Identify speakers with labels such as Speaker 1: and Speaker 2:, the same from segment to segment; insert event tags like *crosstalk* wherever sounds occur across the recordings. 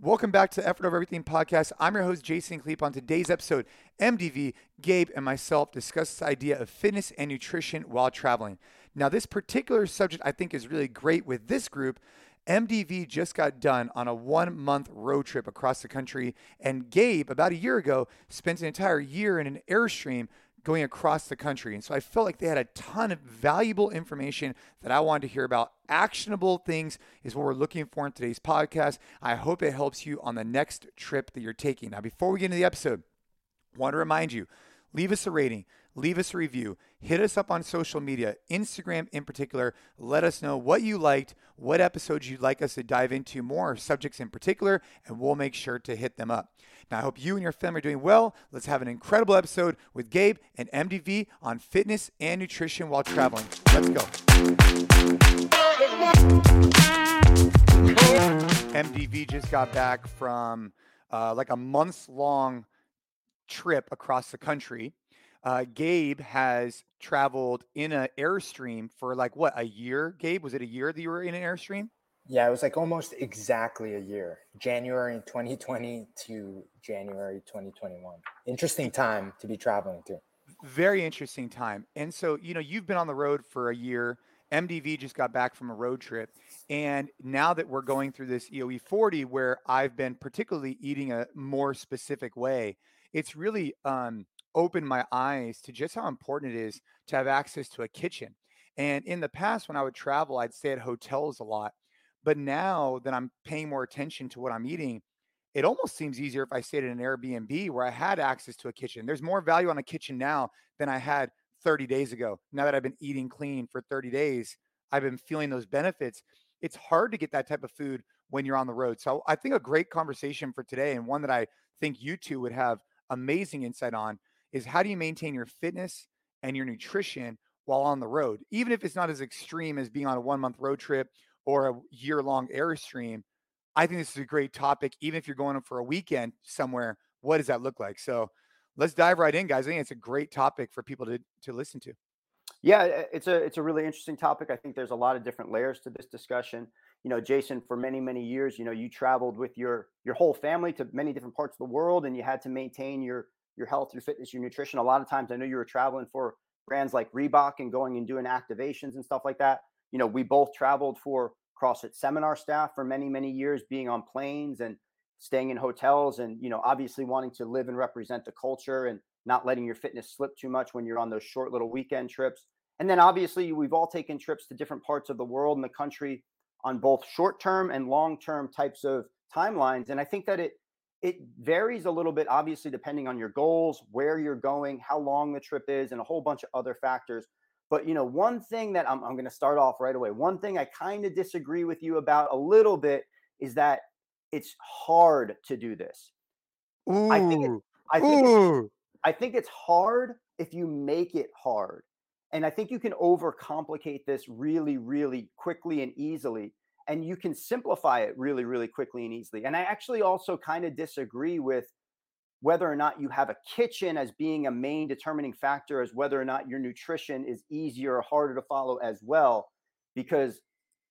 Speaker 1: Welcome back to the Effort Over Everything podcast. I'm your host, Jason Khalipa. On today's episode, MDV, Gabe, and myself discuss this idea of fitness and nutrition while traveling. Now, this particular subject I think is really great with this group. MDV just got done on a one month road trip across the country, and Gabe, about a year ago, spent an entire year in an Airstream going across the country. And so I felt like they had a ton of valuable information that I wanted to hear about. Actionable things is what we're looking for in today's podcast. I hope it helps you on the next trip that you're taking. Now, before we get into the episode, I want to remind you leave us a rating, leave us a review, hit us up on social media, Instagram in particular. Let us know what you liked, what episodes you'd like us to dive into more, subjects in particular, and we'll make sure to hit them up. Now, I hope you and your family are doing well. Let's have an incredible episode with Gabe and MDV on fitness and nutrition while traveling. Let's go. MDV just got back from uh, like a months long trip across the country. Uh, Gabe has traveled in an Airstream for like what a year. Gabe, was it a year that you were in an Airstream?
Speaker 2: Yeah, it was like almost exactly a year. January 2020 to January 2021. Interesting time to be traveling to.
Speaker 1: Very interesting time. And so, you know, you've been on the road for a year. MDV just got back from a road trip. And now that we're going through this EOE 40, where I've been particularly eating a more specific way, it's really um, opened my eyes to just how important it is to have access to a kitchen. And in the past, when I would travel, I'd stay at hotels a lot. But now that I'm paying more attention to what I'm eating, it almost seems easier if I stayed in an Airbnb where I had access to a kitchen. There's more value on a kitchen now than I had 30 days ago. Now that I've been eating clean for 30 days, I've been feeling those benefits. It's hard to get that type of food when you're on the road. So I think a great conversation for today, and one that I think you two would have amazing insight on, is how do you maintain your fitness and your nutrition while on the road, even if it's not as extreme as being on a one month road trip or a year long Airstream, I think this is a great topic. Even if you're going for a weekend somewhere, what does that look like? So let's dive right in, guys. I think it's a great topic for people to, to listen to.
Speaker 3: Yeah, it's a it's a really interesting topic. I think there's a lot of different layers to this discussion. You know, Jason, for many many years, you know, you traveled with your your whole family to many different parts of the world, and you had to maintain your your health, your fitness, your nutrition. A lot of times, I know you were traveling for brands like Reebok and going and doing activations and stuff like that you know, we both traveled for CrossFit seminar staff for many, many years, being on planes and staying in hotels and, you know, obviously wanting to live and represent the culture and not letting your fitness slip too much when you're on those short little weekend trips. And then obviously we've all taken trips to different parts of the world and the country on both short term and long term types of timelines. And I think that it it varies a little bit, obviously, depending on your goals, where you're going, how long the trip is, and a whole bunch of other factors. But you know, one thing that I'm, I'm going to start off right away. One thing I kind of disagree with you about a little bit is that it's hard to do this.
Speaker 1: Ooh,
Speaker 3: I think it, I think it's, I think it's hard if you make it hard. And I think you can overcomplicate this really, really quickly and easily. And you can simplify it really, really quickly and easily. And I actually also kind of disagree with whether or not you have a kitchen as being a main determining factor as whether or not your nutrition is easier or harder to follow as well because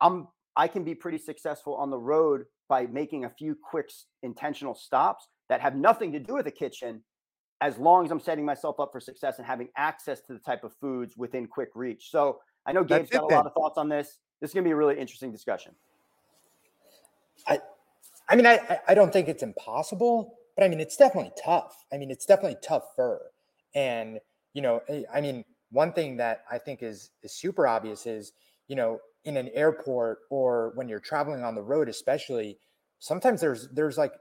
Speaker 3: i'm i can be pretty successful on the road by making a few quick intentional stops that have nothing to do with the kitchen as long as i'm setting myself up for success and having access to the type of foods within quick reach. So i know gabe's got a lot of thoughts on this. This is going to be a really interesting discussion
Speaker 2: i i mean i i don't think it's impossible but I mean, it's definitely tough. I mean, it's definitely tough tougher. And, you know, eh, I mean, one thing that I think is, is super obvious is, you know, in an airport or when you're traveling on the road, especially, sometimes there's, there's like,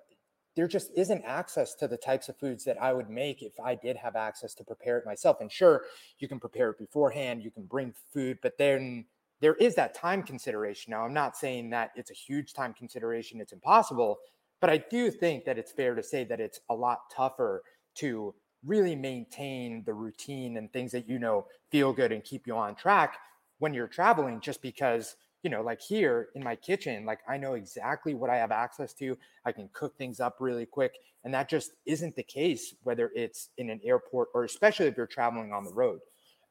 Speaker 2: there just isn't access to the types of foods that I would make if I did have access to prepare it myself. And sure, you can prepare it beforehand, you can bring food, but then there is that time consideration. Now, I'm not saying that it's a huge time consideration, it's impossible, but I do think that it's fair to say that it's a lot tougher to really maintain the routine and things that you know feel good and keep you on track when you're traveling just because you know like here in my kitchen like i know exactly what i have access to i can cook things up really quick and that just isn't the case whether it's in an airport or especially if you're traveling on the road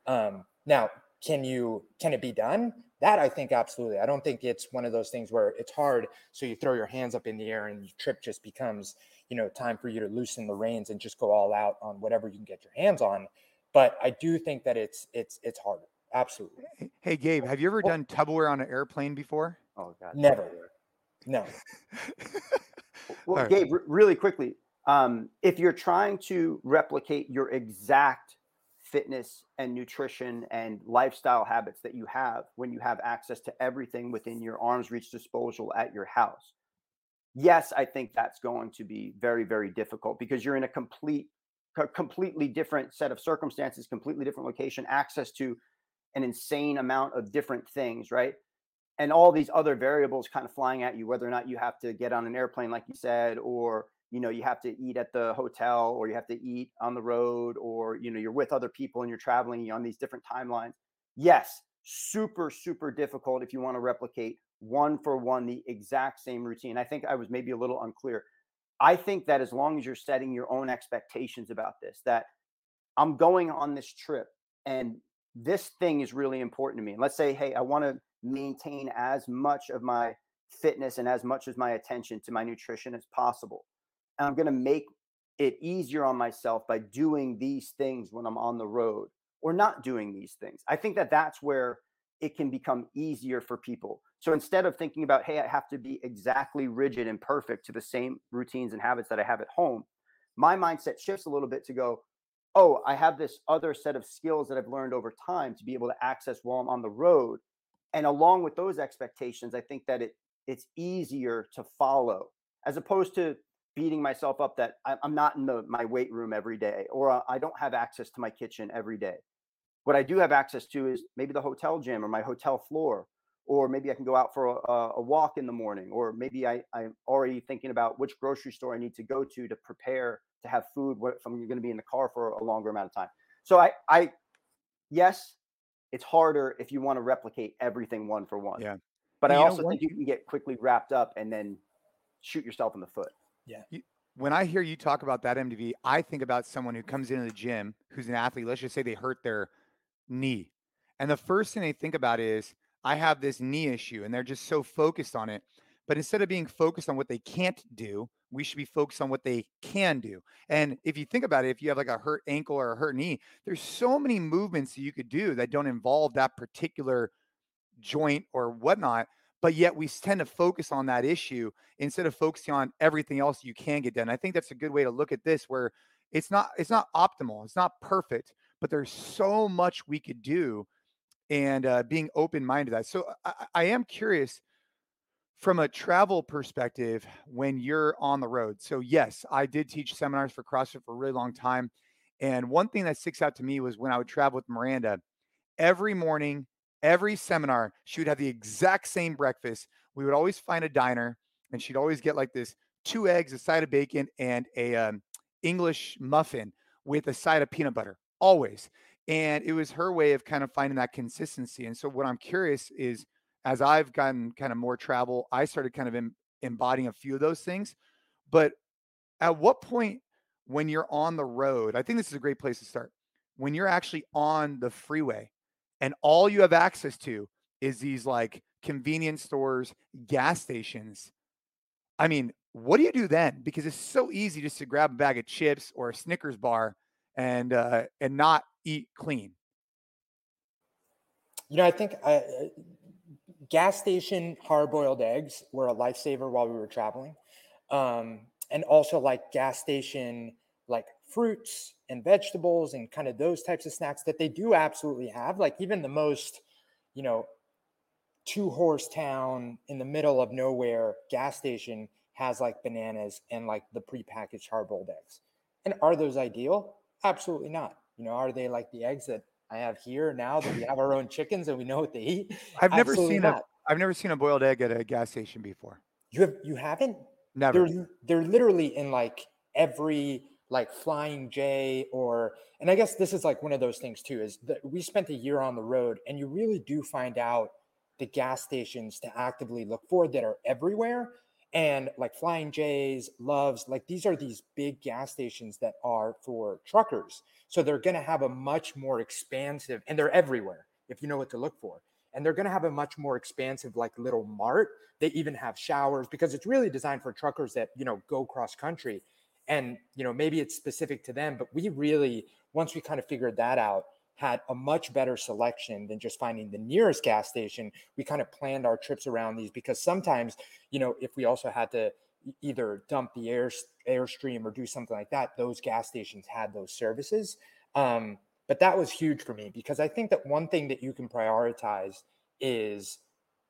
Speaker 2: um, now can you can it be done? That I think absolutely. I don't think it's one of those things where it's hard, so you throw your hands up in the air and your trip just becomes, you know, time for you to loosen the reins and just go all out on whatever you can get your hands on. But I do think that it's it's it's harder. Absolutely.
Speaker 1: Hey Gabe, have you ever done Tupperware on an airplane before?
Speaker 3: Oh God,
Speaker 2: never. No. *laughs*
Speaker 3: well, right. Gabe, r- really quickly, um, if you're trying to replicate your exact fitness and nutrition and lifestyle habits that you have when you have access to everything within your arm's reach disposal at your house. Yes, I think that's going to be very, very difficult because you're in a complete, completely different set of circumstances, completely different location, access to an insane amount of different things, right? And all these other variables kind of flying at you, whether or not you have to get on an airplane, like you said, or you know you have to eat at the hotel or you have to eat on the road or you know you're with other people and you're traveling on these different timelines. Yes super super difficult if you want to replicate one for one the exact same routine. I think i was maybe a little unclear. I think that as long as you're setting your own expectations about this that i'm going on this trip and this thing is really important to me. And let's say hey i want to maintain as much of my fitness and as much as my attention to my nutrition as possible and I'm going to make it easier on myself by doing these things when I'm on the road or not doing these things. I think that that's where it can become easier for people. So instead of thinking about, hey, I have to be exactly rigid and perfect to the same routines and habits that I have at home, my mindset shifts a little bit to go, oh, I have this other set of skills that I've learned over time to be able to access while I'm on the road. And along with those expectations, I think that it it's easier to follow as opposed to beating myself up that I'm not in the, my weight room every day or I don't have access to my kitchen every day. What I do have access to is maybe the hotel gym or my hotel floor, or maybe I can go out for a, a walk in the morning, or maybe I, I'm already thinking about which grocery store I need to go to to prepare to have food if I'm going to be in the car for a longer amount of time. So I, I, yes, it's harder if you want to replicate everything one for one.
Speaker 1: Yeah.
Speaker 3: But I also think you can get quickly wrapped up and then shoot yourself in the foot.
Speaker 2: Yeah.
Speaker 1: You, when I hear you talk about that MDV, I think about someone who comes into the gym who's an athlete. Let's just say they hurt their knee. And the first thing they think about is, I have this knee issue, and they're just so focused on it. But instead of being focused on what they can't do, we should be focused on what they can do. And if you think about it, if you have like a hurt ankle or a hurt knee, there's so many movements that you could do that don't involve that particular joint or whatnot but yet we tend to focus on that issue instead of focusing on everything else you can get done. I think that's a good way to look at this where it's not it's not optimal, it's not perfect, but there's so much we could do and uh, being open minded to that. So I, I am curious from a travel perspective when you're on the road. So yes, I did teach seminars for CrossFit for a really long time. And one thing that sticks out to me was when I would travel with Miranda, every morning every seminar, she would have the exact same breakfast. We would always find a diner, and she'd always get like this two eggs, a side of bacon, and a um, English muffin with a side of peanut butter, always. And it was her way of kind of finding that consistency. And so, what I'm curious is, as I've gotten kind of more travel, I started kind of em- embodying a few of those things. But at what point, when you're on the road, I think this is a great place to start. When you're actually on the freeway, and all you have access to is these like convenience stores, gas stations. I mean, what do you do then? Because it's so easy just to grab a bag of chips or a Snickers bar and uh, and not eat clean.
Speaker 2: You know, I think uh, gas station hard boiled eggs were a lifesaver while we were traveling, um, and also like gas station like fruits and vegetables and kind of those types of snacks that they do absolutely have. Like even the most, you know, two horse town in the middle of nowhere gas station has like bananas and like the prepackaged hard boiled eggs. And are those ideal? Absolutely not. You know, are they like the eggs that I have here now that we have our own chickens and we know what they eat?
Speaker 1: I've never Absolutely seen not. a I've never seen a boiled egg at a gas station before.
Speaker 2: You have you haven't?
Speaker 1: Never.
Speaker 2: They're they're literally in like every like Flying J or and I guess this is like one of those things too is that we spent a year on the road and you really do find out the gas stations to actively look for that are everywhere and like Flying J's, Loves, like these are these big gas stations that are for truckers. So they're going to have a much more expansive and they're everywhere. if you know what to look for. And they're going to have a much more expansive, like little mart. They even have showers because it's really designed for truckers that, you know, go cross country. And, you know, maybe it's specific to them, but we really, once we kind of figured that out, had a much better selection than just finding the nearest gas station. We kind of planned our trips around these because sometimes, you know, if we also had to either dump the air airstream or do something like that, those gas stations had those services. Um, but that was huge for me because I think that one thing that you can prioritize is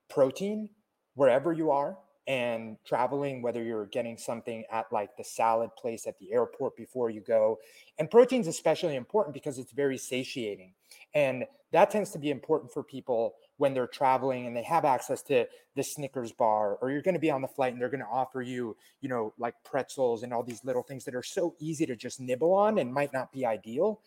Speaker 2: protein wherever you are and traveling, whether you're getting something at like the salad place at the airport before you go. And protein is especially important because it's very satiating. And that tends to be important for people when they're traveling and they have access to the Snickers bar, or you're going to be on the flight and they're going to offer you, you know, like pretzels and all these little things that are so easy to just nibble on and might not be ideal.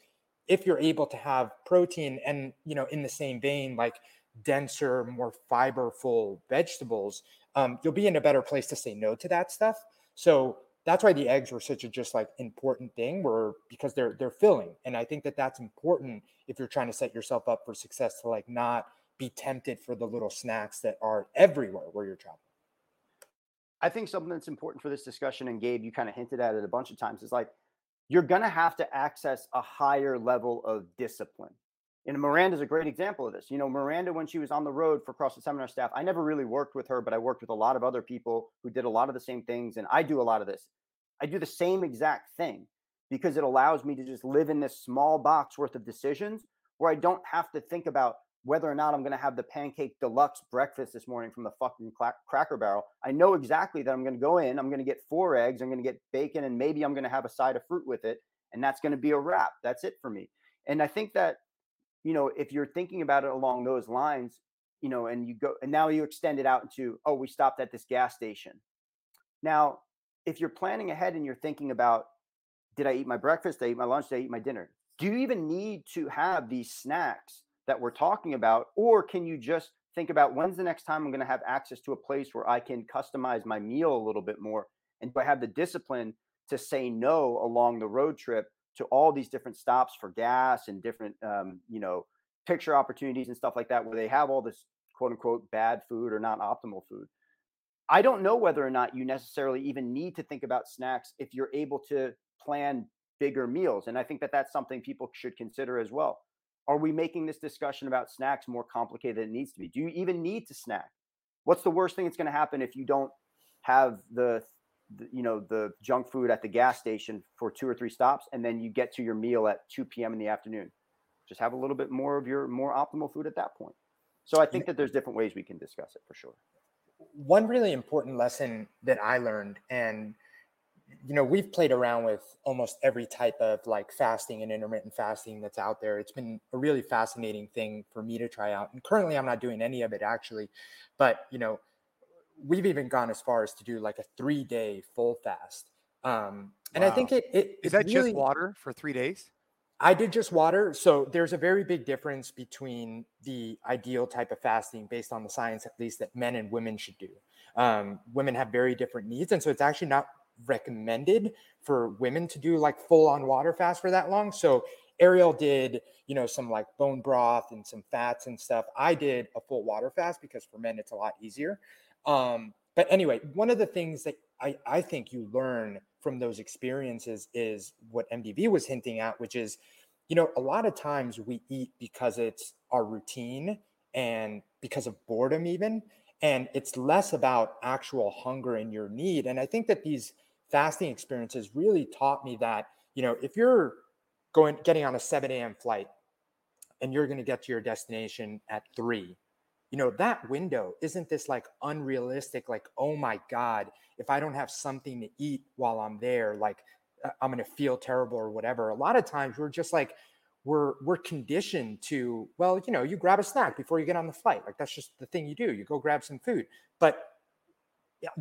Speaker 2: If you're able to have protein and, you know, in the same vein, like denser, more fiberful vegetables, um, you'll be in a better place to say no to that stuff. So that's why the eggs were such a just like important thing were because they're they're filling and i think that that's important if you're trying to set yourself up for success to like not be tempted for the little snacks that are everywhere where you're traveling.
Speaker 3: I think something that's important for this discussion, and Gabe, you kind of hinted at it a bunch of times, is like you're going to have to access a higher level of discipline. And Miranda's a great example of this. You know, Miranda, when she was on the road for CrossFit Seminar staff, I never really worked with her, but I worked with a lot of other people who did a lot of the same things. And I do a lot of this. I do the same exact thing because it allows me to just live in this small box worth of decisions where I don't have to think about whether or not I'm going to have the pancake deluxe breakfast this morning from the fucking cracker barrel. I know exactly that I'm going to go in, I'm going to get four eggs, I'm going to get bacon, and maybe I'm going to have a side of fruit with it. And that's going to be a wrap. That's it for me. And I think that, you know, if you're thinking about it along those lines, you know, and you go, and now you extend it out into, oh, we stopped at this gas station. Now, if you're planning ahead and you're thinking about, did I eat my breakfast? Did I eat my lunch? Did I eat my dinner? Do you even need to have these snacks that we're talking about? Or can you just think about when's the next time I'm going to have access to a place where I can customize my meal a little bit more? And do I have the discipline to say no along the road trip to all these different stops for gas and different, um, you know, picture opportunities and stuff like that, where they have all this quote unquote bad food or not optimal food? I don't know whether or not you necessarily even need to think about snacks if you're able to plan bigger meals. And I think that that's something people should consider as well. Are we making this discussion about snacks more complicated than it needs to be? Do you even need to snack? What's the worst thing that's going to happen if you don't have the, the, you know the junk food at the gas station for two or three stops and then you get to your meal at 2 p.m. in the afternoon? Just have a little bit more of your more optimal food at that point. So I think that there's different ways we can discuss it for sure.
Speaker 2: One really important lesson that I learned and you know we've played around with almost every type of like fasting and intermittent fasting that's out there it's been a really fascinating thing for me to try out and currently i'm not doing any of it actually but you know we've even gone as far as to do like a three day full fast um and wow. i think it, it
Speaker 1: is that really, just water for three days
Speaker 2: I did just water. So there's a very big difference between the ideal type of fasting based on the science, at least, that men and women should do. Um, women have very different needs. And so it's actually not recommended for women to do like full on water fast for that long. So Ariel did, you know, some like bone broth and some fats and stuff. I did a full water fast because for men it's a lot easier. Um, but anyway, one of the things that I, I think you learn from those experiences is what MDV was hinting at, which is, you know, a lot of times we eat because it's our routine and because of boredom, even. And it's less about actual hunger and your need. And I think that these fasting experiences really taught me that, you know, if you're going getting on a 7 a.m. flight and you're going to get to your destination at three, you know, that window isn't this like unrealistic, like, oh my God, if I don't have something to eat while I'm there, like uh, I'm going to feel terrible or whatever. A lot of times we're just like, we're we're conditioned to well you know you grab a snack before you get on the flight like that's just the thing you do you go grab some food but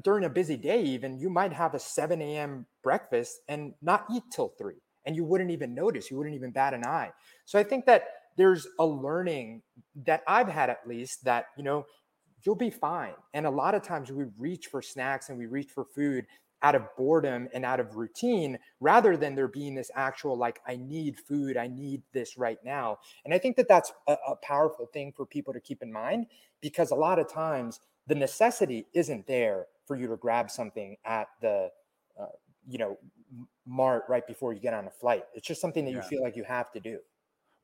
Speaker 2: during a busy day, even you might have a 7 a.m. breakfast and not eat till three, and you wouldn't even notice, you wouldn't even bat an eye. So I think that there's a learning that I've had at least that, you know, you'll be fine. And a lot of times we reach for snacks and we reach for food out of boredom and out of routine rather than there being this actual like i need food i need this right now and i think that that's a, a, powerful thing for people to keep in mind because a lot of times the necessity isn't there for you to grab something at the uh, you know mart right before you get on a flight it's just something that yeah. you feel like you have to do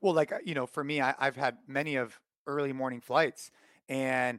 Speaker 1: well like uh, you know for me I, i've had many of early morning flights and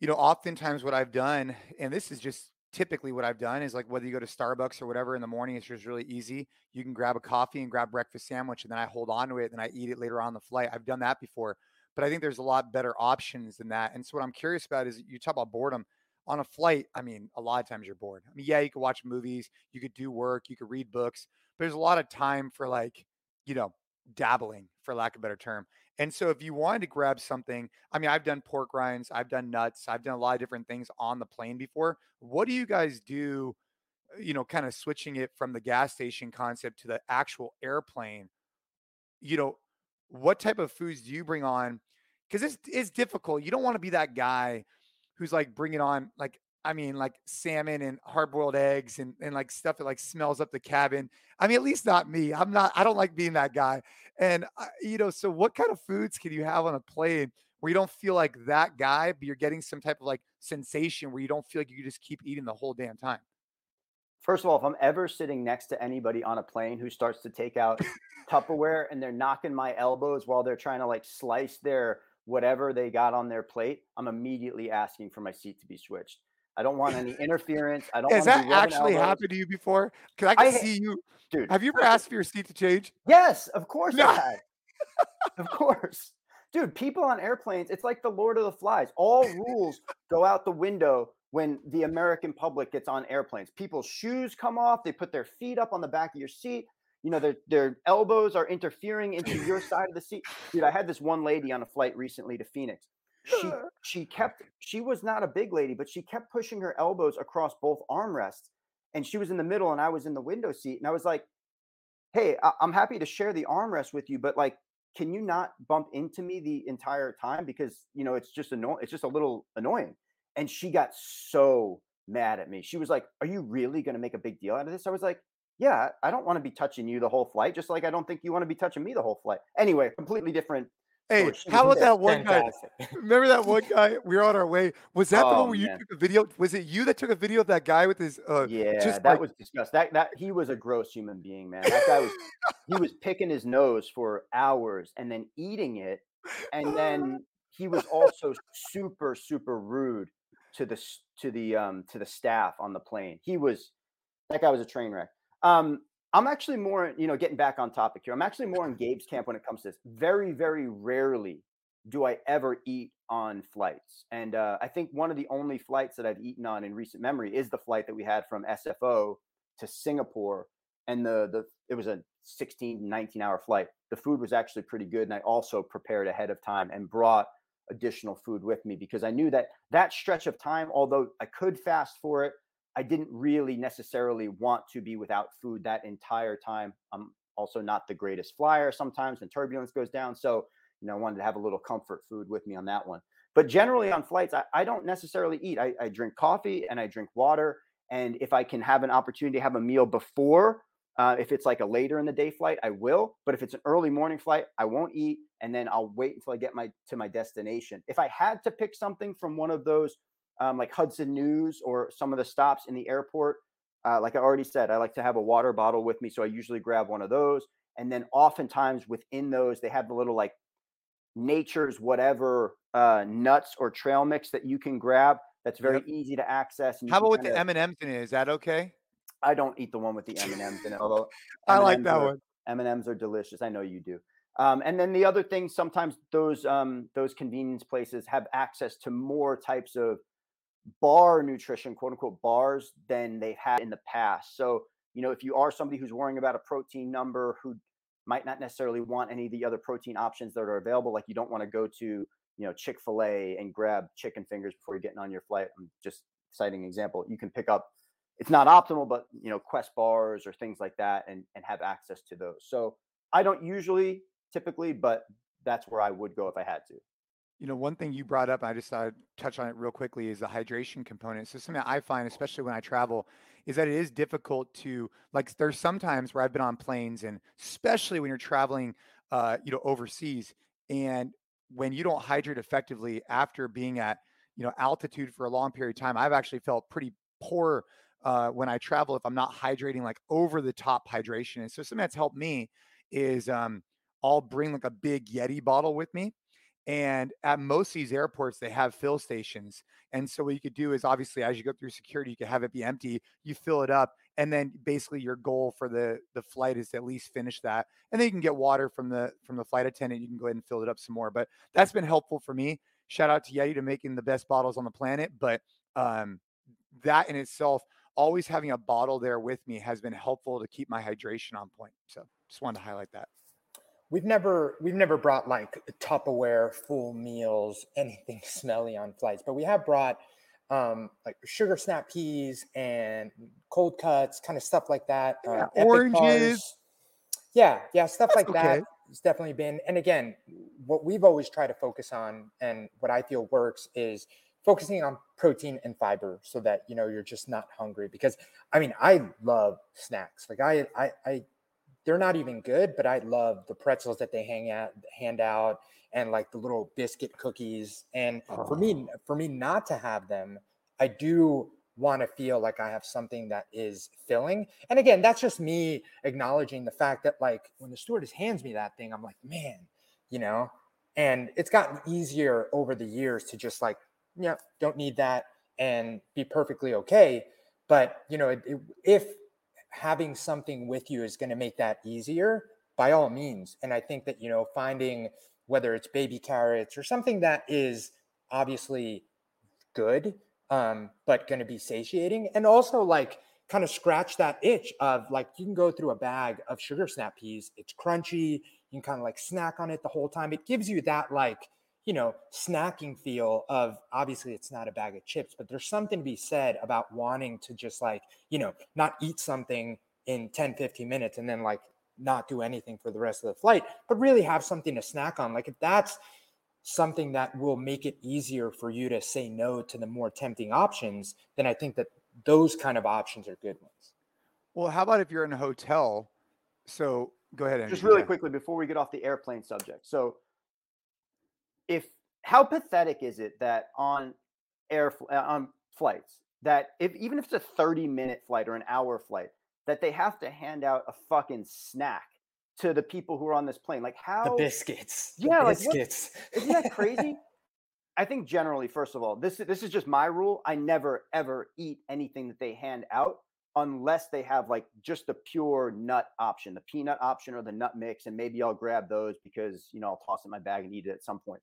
Speaker 1: you know oftentimes what i've done and this is just typically what I've done is like whether you go to Starbucks or whatever in the morning, it's just really easy. You can grab a coffee and grab breakfast sandwich, and then I hold on to it and I eat it later on the flight. I've done that before, but I think there's a lot better options than that. And so what I'm curious about is you talk about boredom on a flight. I mean, a lot of times you're bored. I mean, yeah, you could watch movies, you could do work, you could read books, but there's a lot of time for like, you know, dabbling for lack of a better term. And so if you wanted to grab something, I mean, I've done pork rinds, I've done nuts, I've done a lot of different things on the plane before. What do you guys do, uh, you know, kind of switching it from the gas station concept to the actual airplane? You know, what type of foods do you bring on? Because it's, it's difficult. You don't want to be that guy who's like bringing on like I mean, like salmon and hard boiled eggs and, and like stuff that like smells up the cabin. I mean, at least not me. I'm not, I don't like being that guy. And, uh, you know, so what kind of foods can you have on a plane where you don't feel like that guy, but you're getting some type of like sensation where you don't feel like you just keep eating the whole damn time?
Speaker 3: First of all, if I'm ever sitting next to anybody on a plane who starts to take out Tupperware and they're knocking my elbows while they're trying to like slice their whatever they got on their plate, I'm immediately asking for my seat to be switched I don't want any interference. I don't.
Speaker 1: Has that actually elbows. happened to you before? Because I can I, see you, dude. Have you ever asked for your seat to change?
Speaker 3: Yes, of course no. Of course, dude. People on airplanes, it's like the Lord of the Flies. All rules go out the window when the American public gets on airplanes. People's shoes come off. They put their feet up on the back of your seat. You know, their their elbows are interfering into your side of the seat. Dude, I had this one lady on a flight recently to Phoenix she *laughs* she kept she was not a big lady, but she kept pushing her elbows across both armrests, and she was in the middle, and I was in the window seat, and I was like, "Hey, I- I'm happy to share the armrest with you, but like, can you not bump into me the entire time because you know it's just annoying. It's just a little annoying." And she got so mad at me. She was like, "Are you really going to make a big deal out of this?" I was like, "Yeah, I don't want to be touching you the whole flight, just like I don't think you want to be touching me the whole flight." Anyway, completely different
Speaker 1: Hey, how about that one fantastic. guy? *laughs* Remember that one guy? We were on our way. Was that oh, the one where you took a video? Was it you that took a video of that guy with his? Uh,
Speaker 3: yeah, just that like... was disgusting. That that he was a gross human being, man. That guy was. he was picking his nose for hours and then eating it, and then *laughs* he was also super super rude to the to the um to the staff on the plane. He was that guy was a train wreck. Um, I'm actually more, you know, getting back on topic here. I'm actually more in Gabe's camp when it comes to this. Very, very rarely do I ever eat on flights. And uh, I think one of the only flights that I've eaten on in recent memory is the flight that we had from SFO to Singapore. And the the it was a 16, 19 hour flight. The food was actually pretty good. And I also prepared ahead of time and brought additional food with me because I knew that that stretch of time, although I could fast for it, I didn't really necessarily want to be without food that entire time. I'm also not the greatest flyer sometimes when turbulence goes down. So, you know, I wanted to have a little comfort food with me on that one. But generally on flights, I, I don't necessarily eat. I, I, drink coffee and I drink water. And if I can have an opportunity to have a meal before, uh, if it's like a later in the day flight, I will. But if it's an early morning flight, I won't eat, and then I'll wait until I get my to my destination. If I had to pick something from one of those um, like Hudson News or some of the stops in the airport. Uh, like I already said, I like to have a water bottle with me. So I usually grab one of those. And then oftentimes within those, they have the little like nature's whatever uh, nuts or trail mix that you can grab. That's very yep. easy to access.
Speaker 1: How about with the M and M's in it? Is that okay?
Speaker 3: I don't eat the one with the M and M's in it. *laughs* Although
Speaker 1: I like that
Speaker 3: are,
Speaker 1: one.
Speaker 3: M and M's are delicious. I know you do. Um, and then the other thing, sometimes those um, those convenience places have access to more types of bar nutrition, quote unquote, bars than they've had in the past. So, you know, if you are somebody who's worrying about a protein number who might not necessarily want any of the other protein options that are available, like you don't want to go to, you know, Chick fil A and grab chicken fingers before you're getting on your flight. I'm just citing an example. You can pick up, it's not optimal, but, you know, Quest bars or things like that and, and have access to those. So I don't usually typically, but that's where I would go if I had to.
Speaker 1: You know, one thing you brought up, I just thought I'd touch on it real quickly, is the hydration component. So something I find, especially when I travel, is that it is difficult to like. There's sometimes where I've been on planes, and especially when you're traveling, uh, you know, overseas, and when you don't hydrate effectively after being at you know altitude for a long period of time, I've actually felt pretty poor uh, when I travel if I'm not hydrating like over the top hydration. And so something that's helped me is um, I'll bring like a big Yeti bottle with me. And at most of these airports, they have fill stations. And so what you could do is obviously as you go through security, you could have it be empty. You fill it up, and then basically your goal for the the flight is to at least finish that. And then you can get water from the from the flight attendant. You can go ahead and fill it up some more. But that's been helpful for me. Shout out to Yeti to making the best bottles on the planet. But um, that in itself, always having a bottle there with me has been helpful to keep my hydration on point. So just wanted to highlight that.
Speaker 2: We've never we've never brought like Tupperware full meals, *laughs* anything smelly on flights, but we have brought um like sugar snap peas and cold cuts, kind of stuff like that.
Speaker 1: Yeah, uh, oranges.
Speaker 2: Yeah, yeah, stuff That's like okay. that. It's definitely been. And again, what we've always tried to focus on, and what I feel works, is focusing on protein and fiber so that you know you're just not hungry because i mean i love snacks like i i, I they're not even good but i love the pretzels that they hang out hand out and like the little biscuit cookies and oh. for me oh. for me not to have them i do want to feel like i have something that is filling and again that's just me acknowledging the fact that like when the stewardess hands me that thing i'm like man you know and it's gotten easier over the years to just like yeah, don't need that and be perfectly okay. But you know, it, it, if having something with you is going to make that easier, by all means. And I think that you know, finding whether it's baby carrots or something that is obviously good, um, but going to be satiating, and also like kind of scratch that itch of like you can go through a bag of sugar snap peas. It's crunchy. You can kind of like snack on it the whole time. It gives you that like you know, snacking feel of obviously it's not a bag of chips, but there's something to be said about wanting to just like, you know, not eat something in 10, 15 minutes and then like not do anything for the rest of the flight, but really have something to snack on. Like if that's something that will make it easier for you to say no to the more tempting options, then I think that those kind of options are good ones.
Speaker 1: Well, how about if you're in a hotel? So go ahead.
Speaker 3: And just really quickly before we get off the airplane subject. So if how pathetic is it that on air uh, on flights that if even if it's a 30 minute flight or an hour flight that they have to hand out a fucking snack to the people who are on this plane? Like how
Speaker 2: the biscuits
Speaker 3: yeah
Speaker 2: the
Speaker 3: like biscuits. what, isn't that crazy? *laughs* I think generally first of all this this is just my rule i never ever eat anything that they hand out unless they have like just the pure nut option the peanut option or the nut mix and maybe i'll grab those because you know i'll toss it in my bag and eat it at some point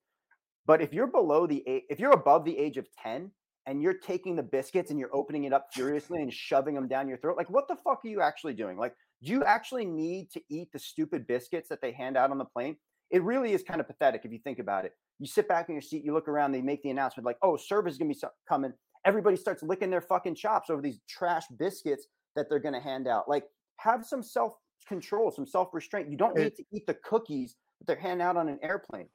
Speaker 3: but if you're below the if you're above the age of 10 and you're taking the biscuits and you're opening it up furiously and shoving them down your throat, like what the fuck are you actually doing? Like, do you actually need to eat the stupid biscuits that they hand out on the plane? It really is kind of pathetic if you think about it. You sit back in your seat, you look around, they make the announcement like, "Oh, service is gonna be coming." Everybody starts licking their fucking chops over these trash biscuits that they're gonna hand out. Like, have some self control, some self restraint. You don't need to eat the cookies that they're handing out on an airplane.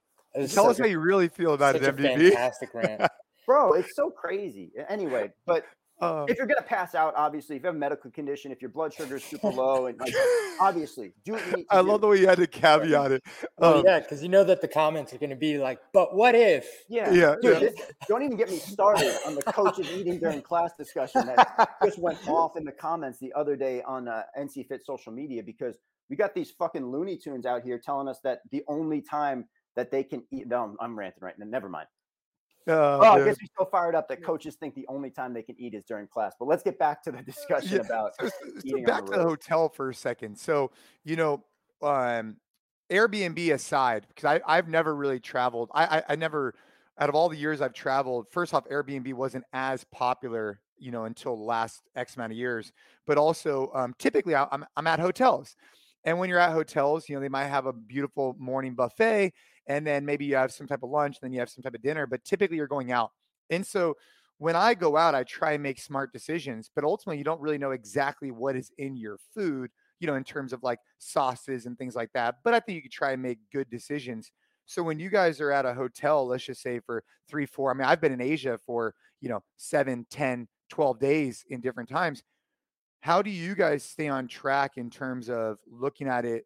Speaker 1: Tell us a, how you really feel about it, MDV.
Speaker 2: Fantastic rant, *laughs*
Speaker 3: bro. It's so crazy. Anyway, but uh, if you're gonna pass out, obviously, if you have a medical condition, if your blood sugar is super *laughs* low, and like, obviously, do
Speaker 1: I love the way you had to caveat it.
Speaker 2: Um, yeah, because you know that the comments are gonna be like, "But what if?"
Speaker 3: Yeah, yeah. Dude, yeah. This, don't even get me started on the coaches eating during class discussion that just went off in the comments the other day on uh, NC Fit social media because we got these fucking Looney Tunes out here telling us that the only time that they can eat. No, I'm ranting right now. Never mind. Oh, oh I guess we're so fired up that coaches think the only time they can eat is during class. But let's get back to the *laughs* discussion yeah. about so, so
Speaker 1: back
Speaker 3: the
Speaker 1: to the hotel for a second. So you know, um, Airbnb aside, because I I've never really traveled. I, I I never out of all the years I've traveled. First off, Airbnb wasn't as popular you know until the last X amount of years. But also, um, typically I'm I'm at hotels. And when you're at hotels, you know, they might have a beautiful morning buffet and then maybe you have some type of lunch, then you have some type of dinner, but typically you're going out. And so when I go out, I try and make smart decisions, but ultimately you don't really know exactly what is in your food, you know, in terms of like sauces and things like that. But I think you could try and make good decisions. So when you guys are at a hotel, let's just say for three, four, I mean, I've been in Asia for, you know, seven, 10, 12 days in different times how do you guys stay on track in terms of looking at it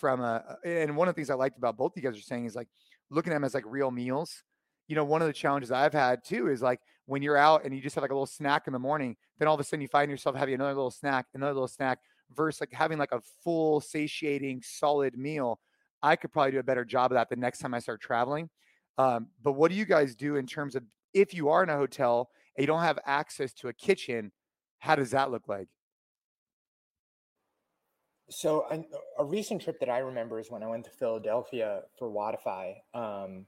Speaker 1: from a and one of the things I liked about both you guys are saying is like looking at them as like real meals. You know, one of the challenges I've had too is like when you're out and you just have like a little snack in the morning, then all of a sudden you find yourself having another little snack, another little snack, versus like having like a full, satiating, solid meal. I could probably do a better job of that the next time I start traveling. Um, but what do you guys do in terms of if you are in a hotel and you don't have access to a kitchen? How does that look like?
Speaker 2: So a, recent trip that I remember is when I went to Philadelphia for Wodify. Um,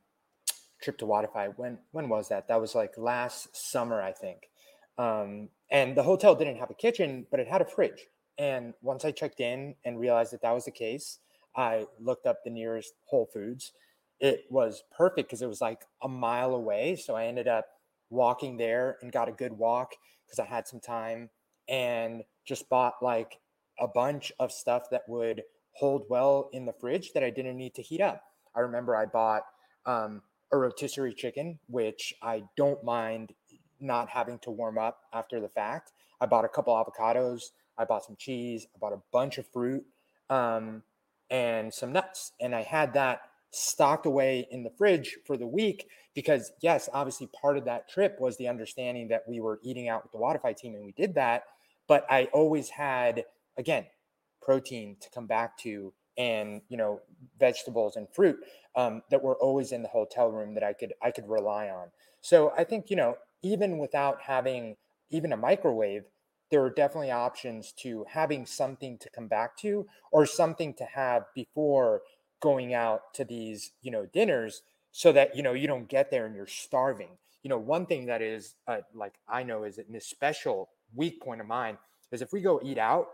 Speaker 2: trip to Wodify. When when was that? That was like last summer, I think. Um, and the hotel didn't have a kitchen, but it had a fridge. And once I checked in and realized that that was the case, I looked up the nearest Whole Foods. It was perfect because it was like a mile away. So I ended up walking there and got a good walk because I had some time and just bought like a bunch of stuff that would hold well in the fridge that I didn't need to heat up. I remember I bought um, a rotisserie chicken, which I don't mind not having to warm up after the fact. I bought a couple avocados. I bought some cheese. I bought a bunch of fruit um, and some nuts. And I had that stocked away in the fridge for the week because, yes, obviously part of that trip was the understanding that we were eating out with the Wodify team and we did that. But I always had again, protein to come back to and you know vegetables and fruit um, that were always in the hotel room that I could I could rely on. So I think you know even without having even a microwave, there are definitely options to having something to come back to or something to have before going out to these you know dinners so that you know you don't get there and you're starving. You know one thing that is uh, like I know is an special weak point of mine is if we go eat out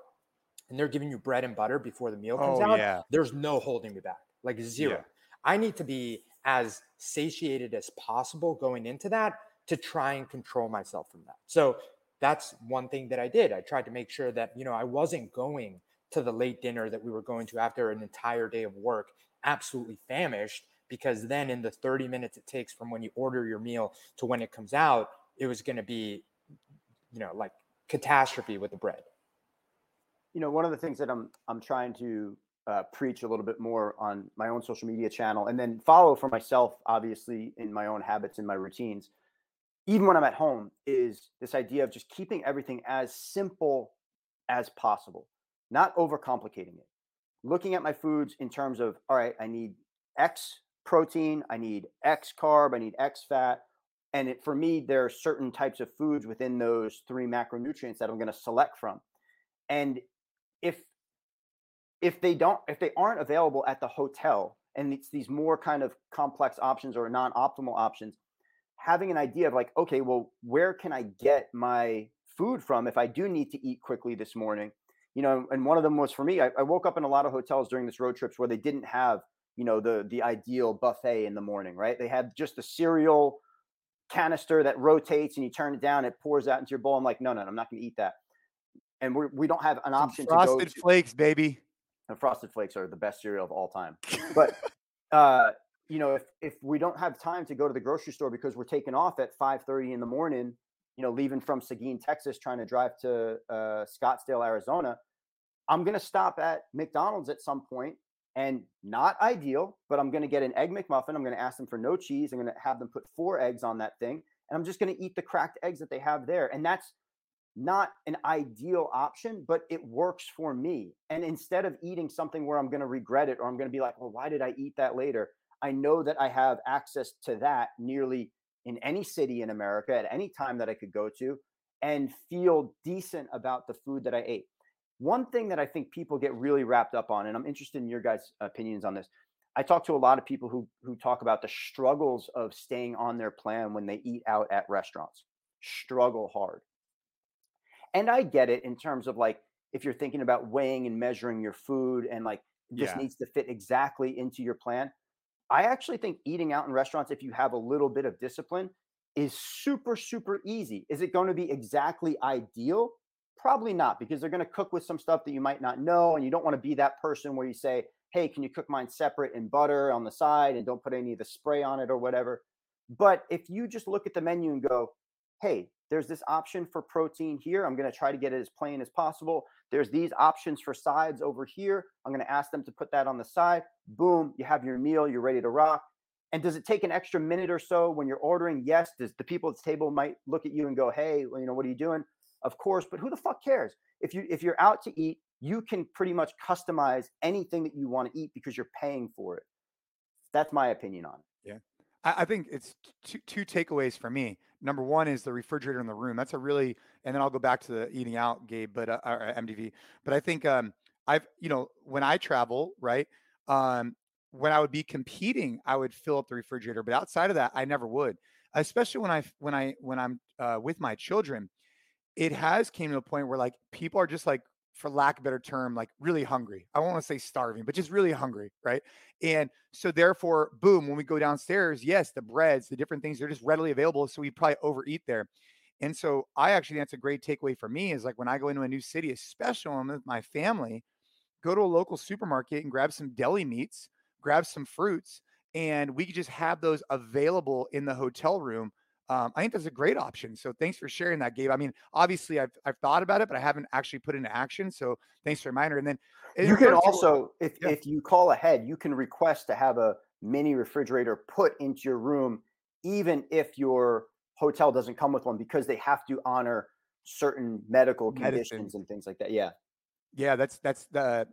Speaker 2: and they're giving you bread and butter before the meal comes
Speaker 1: oh,
Speaker 2: out,
Speaker 1: yeah.
Speaker 2: there's no holding me back, like zero. Yeah. I need to be as satiated as possible going into that to try and control myself from that. So that's one thing that I did. I tried to make sure that, you know, I wasn't going to the late dinner that we were going to after an entire day of work absolutely famished because then in the 30 minutes it takes from when you order your meal to when it comes out, it was going to be, you know, like catastrophe with the bread
Speaker 3: you know, one of the things that I'm I'm trying to uh, preach a little bit more on my own social media channel, and then follow for myself, obviously, in my own habits and my routines, even when I'm at home, is this idea of just keeping everything as simple as possible, not overcomplicating it. Looking at my foods in terms of, all right, I need X protein, I need X carb, I need X fat. And it, for me, there are certain types of foods within those three macronutrients that I'm going to select from. And if if they don't if they aren't available at the hotel and it's these more kind of complex options or non-optimal options having an idea of like okay well where can i get my food from if i do need to eat quickly this morning? You know and one of them was for me I, I, woke up in a lot of hotels during this road trips where they didn't have you know the the ideal buffet in the morning right? They had just a cereal canister that rotates and you turn it down it pours out into your bowl. I'm like no no, no i'm not going to eat that and we're, we do not have an option
Speaker 1: Some frosted
Speaker 3: to
Speaker 1: flakes, baby.
Speaker 3: And frosted flakes are the best cereal of all time. But *laughs* uh, you know, if if we don't have time to go to the grocery store because we're taking off at five thirty in the morning, you know, leaving from Seguin, Texas, trying to drive to uh, Scottsdale, Arizona, I'm gonna stop at McDonald's at some point and not ideal, but I'm going to get an egg McMuffin. I'm going to ask them for no cheese. I'm going to have them put four eggs on that thing, and I'm just going to eat the cracked eggs that they have there. And that's not an ideal option, but it works for me. And instead of eating something where I'm going to regret it or I'm going to be like, well, why did I eat that later? I know that I have access to that nearly in any city in America at any time that I could go to and feel decent about the food that I ate. One thing that I think people get really wrapped up on, and I'm interested in your guys' opinions on this. I talk to a lot of people who who talk about the struggles of staying on their plan when they eat out at restaurants. Struggle hard. And I get it in terms of like if you're thinking about weighing and measuring your food and like this yeah. needs to fit exactly into your plan. I actually think eating out in restaurants, if you have a little bit of discipline, is super, super easy. Is it going to be exactly ideal? Probably not, because they're going to cook with some stuff that you might not know. And you don't want to be that person where you say, Hey, can you cook mine separate in butter on the side and don't put any of the spray on it or whatever? But if you just look at the menu and go, Hey, there's this option for protein here. I'm going to try to get it as plain as possible. There's these options for sides over here. I'm going to ask them to put that on the side. Boom, you have your meal, you're ready to rock. And does it take an extra minute or so when you're ordering? Yes. Does the people at the table might look at you and go, "Hey, you know, what are you doing?" Of course, but who the fuck cares? If you if you're out to eat, you can pretty much customize anything that you want to eat because you're paying for it. That's my opinion on it.
Speaker 1: I, think it's two, two takeaways for me. Number one is the refrigerator in the room. That's a really, and then I'll go back to the eating out, Gabe, but uh, or MDV. But I think um, I've, you know, when I travel, right, um, when I would be competing, I would fill up the refrigerator. But outside of that, I never would. Especially when I when I when I'm uh, with my children, it has came to a point where like people are just like for lack of a better term, like really hungry. I won't want to say starving, but just really hungry, right? And so therefore, boom, when we go downstairs, yes, the breads, the different things, they're just readily available. So we probably overeat there. And so I actually that's a great takeaway for me is like when I go into a new city, especially when I'm with my family, go to a local supermarket and grab some deli meats, grab some fruits, and we could just have those available in the hotel room um, I think that's a great option. So thanks for sharing that, Gabe. I mean, obviously, I've I've thought about it, but I haven't actually put into action. So thanks for reminder. And then
Speaker 3: you can also, if yeah. if you call ahead, you can request to have a mini refrigerator put into your room, even if your hotel doesn't come with one, because they have to honor certain medical conditions Medicine. and things like that. Yeah.
Speaker 1: Yeah, that's that's the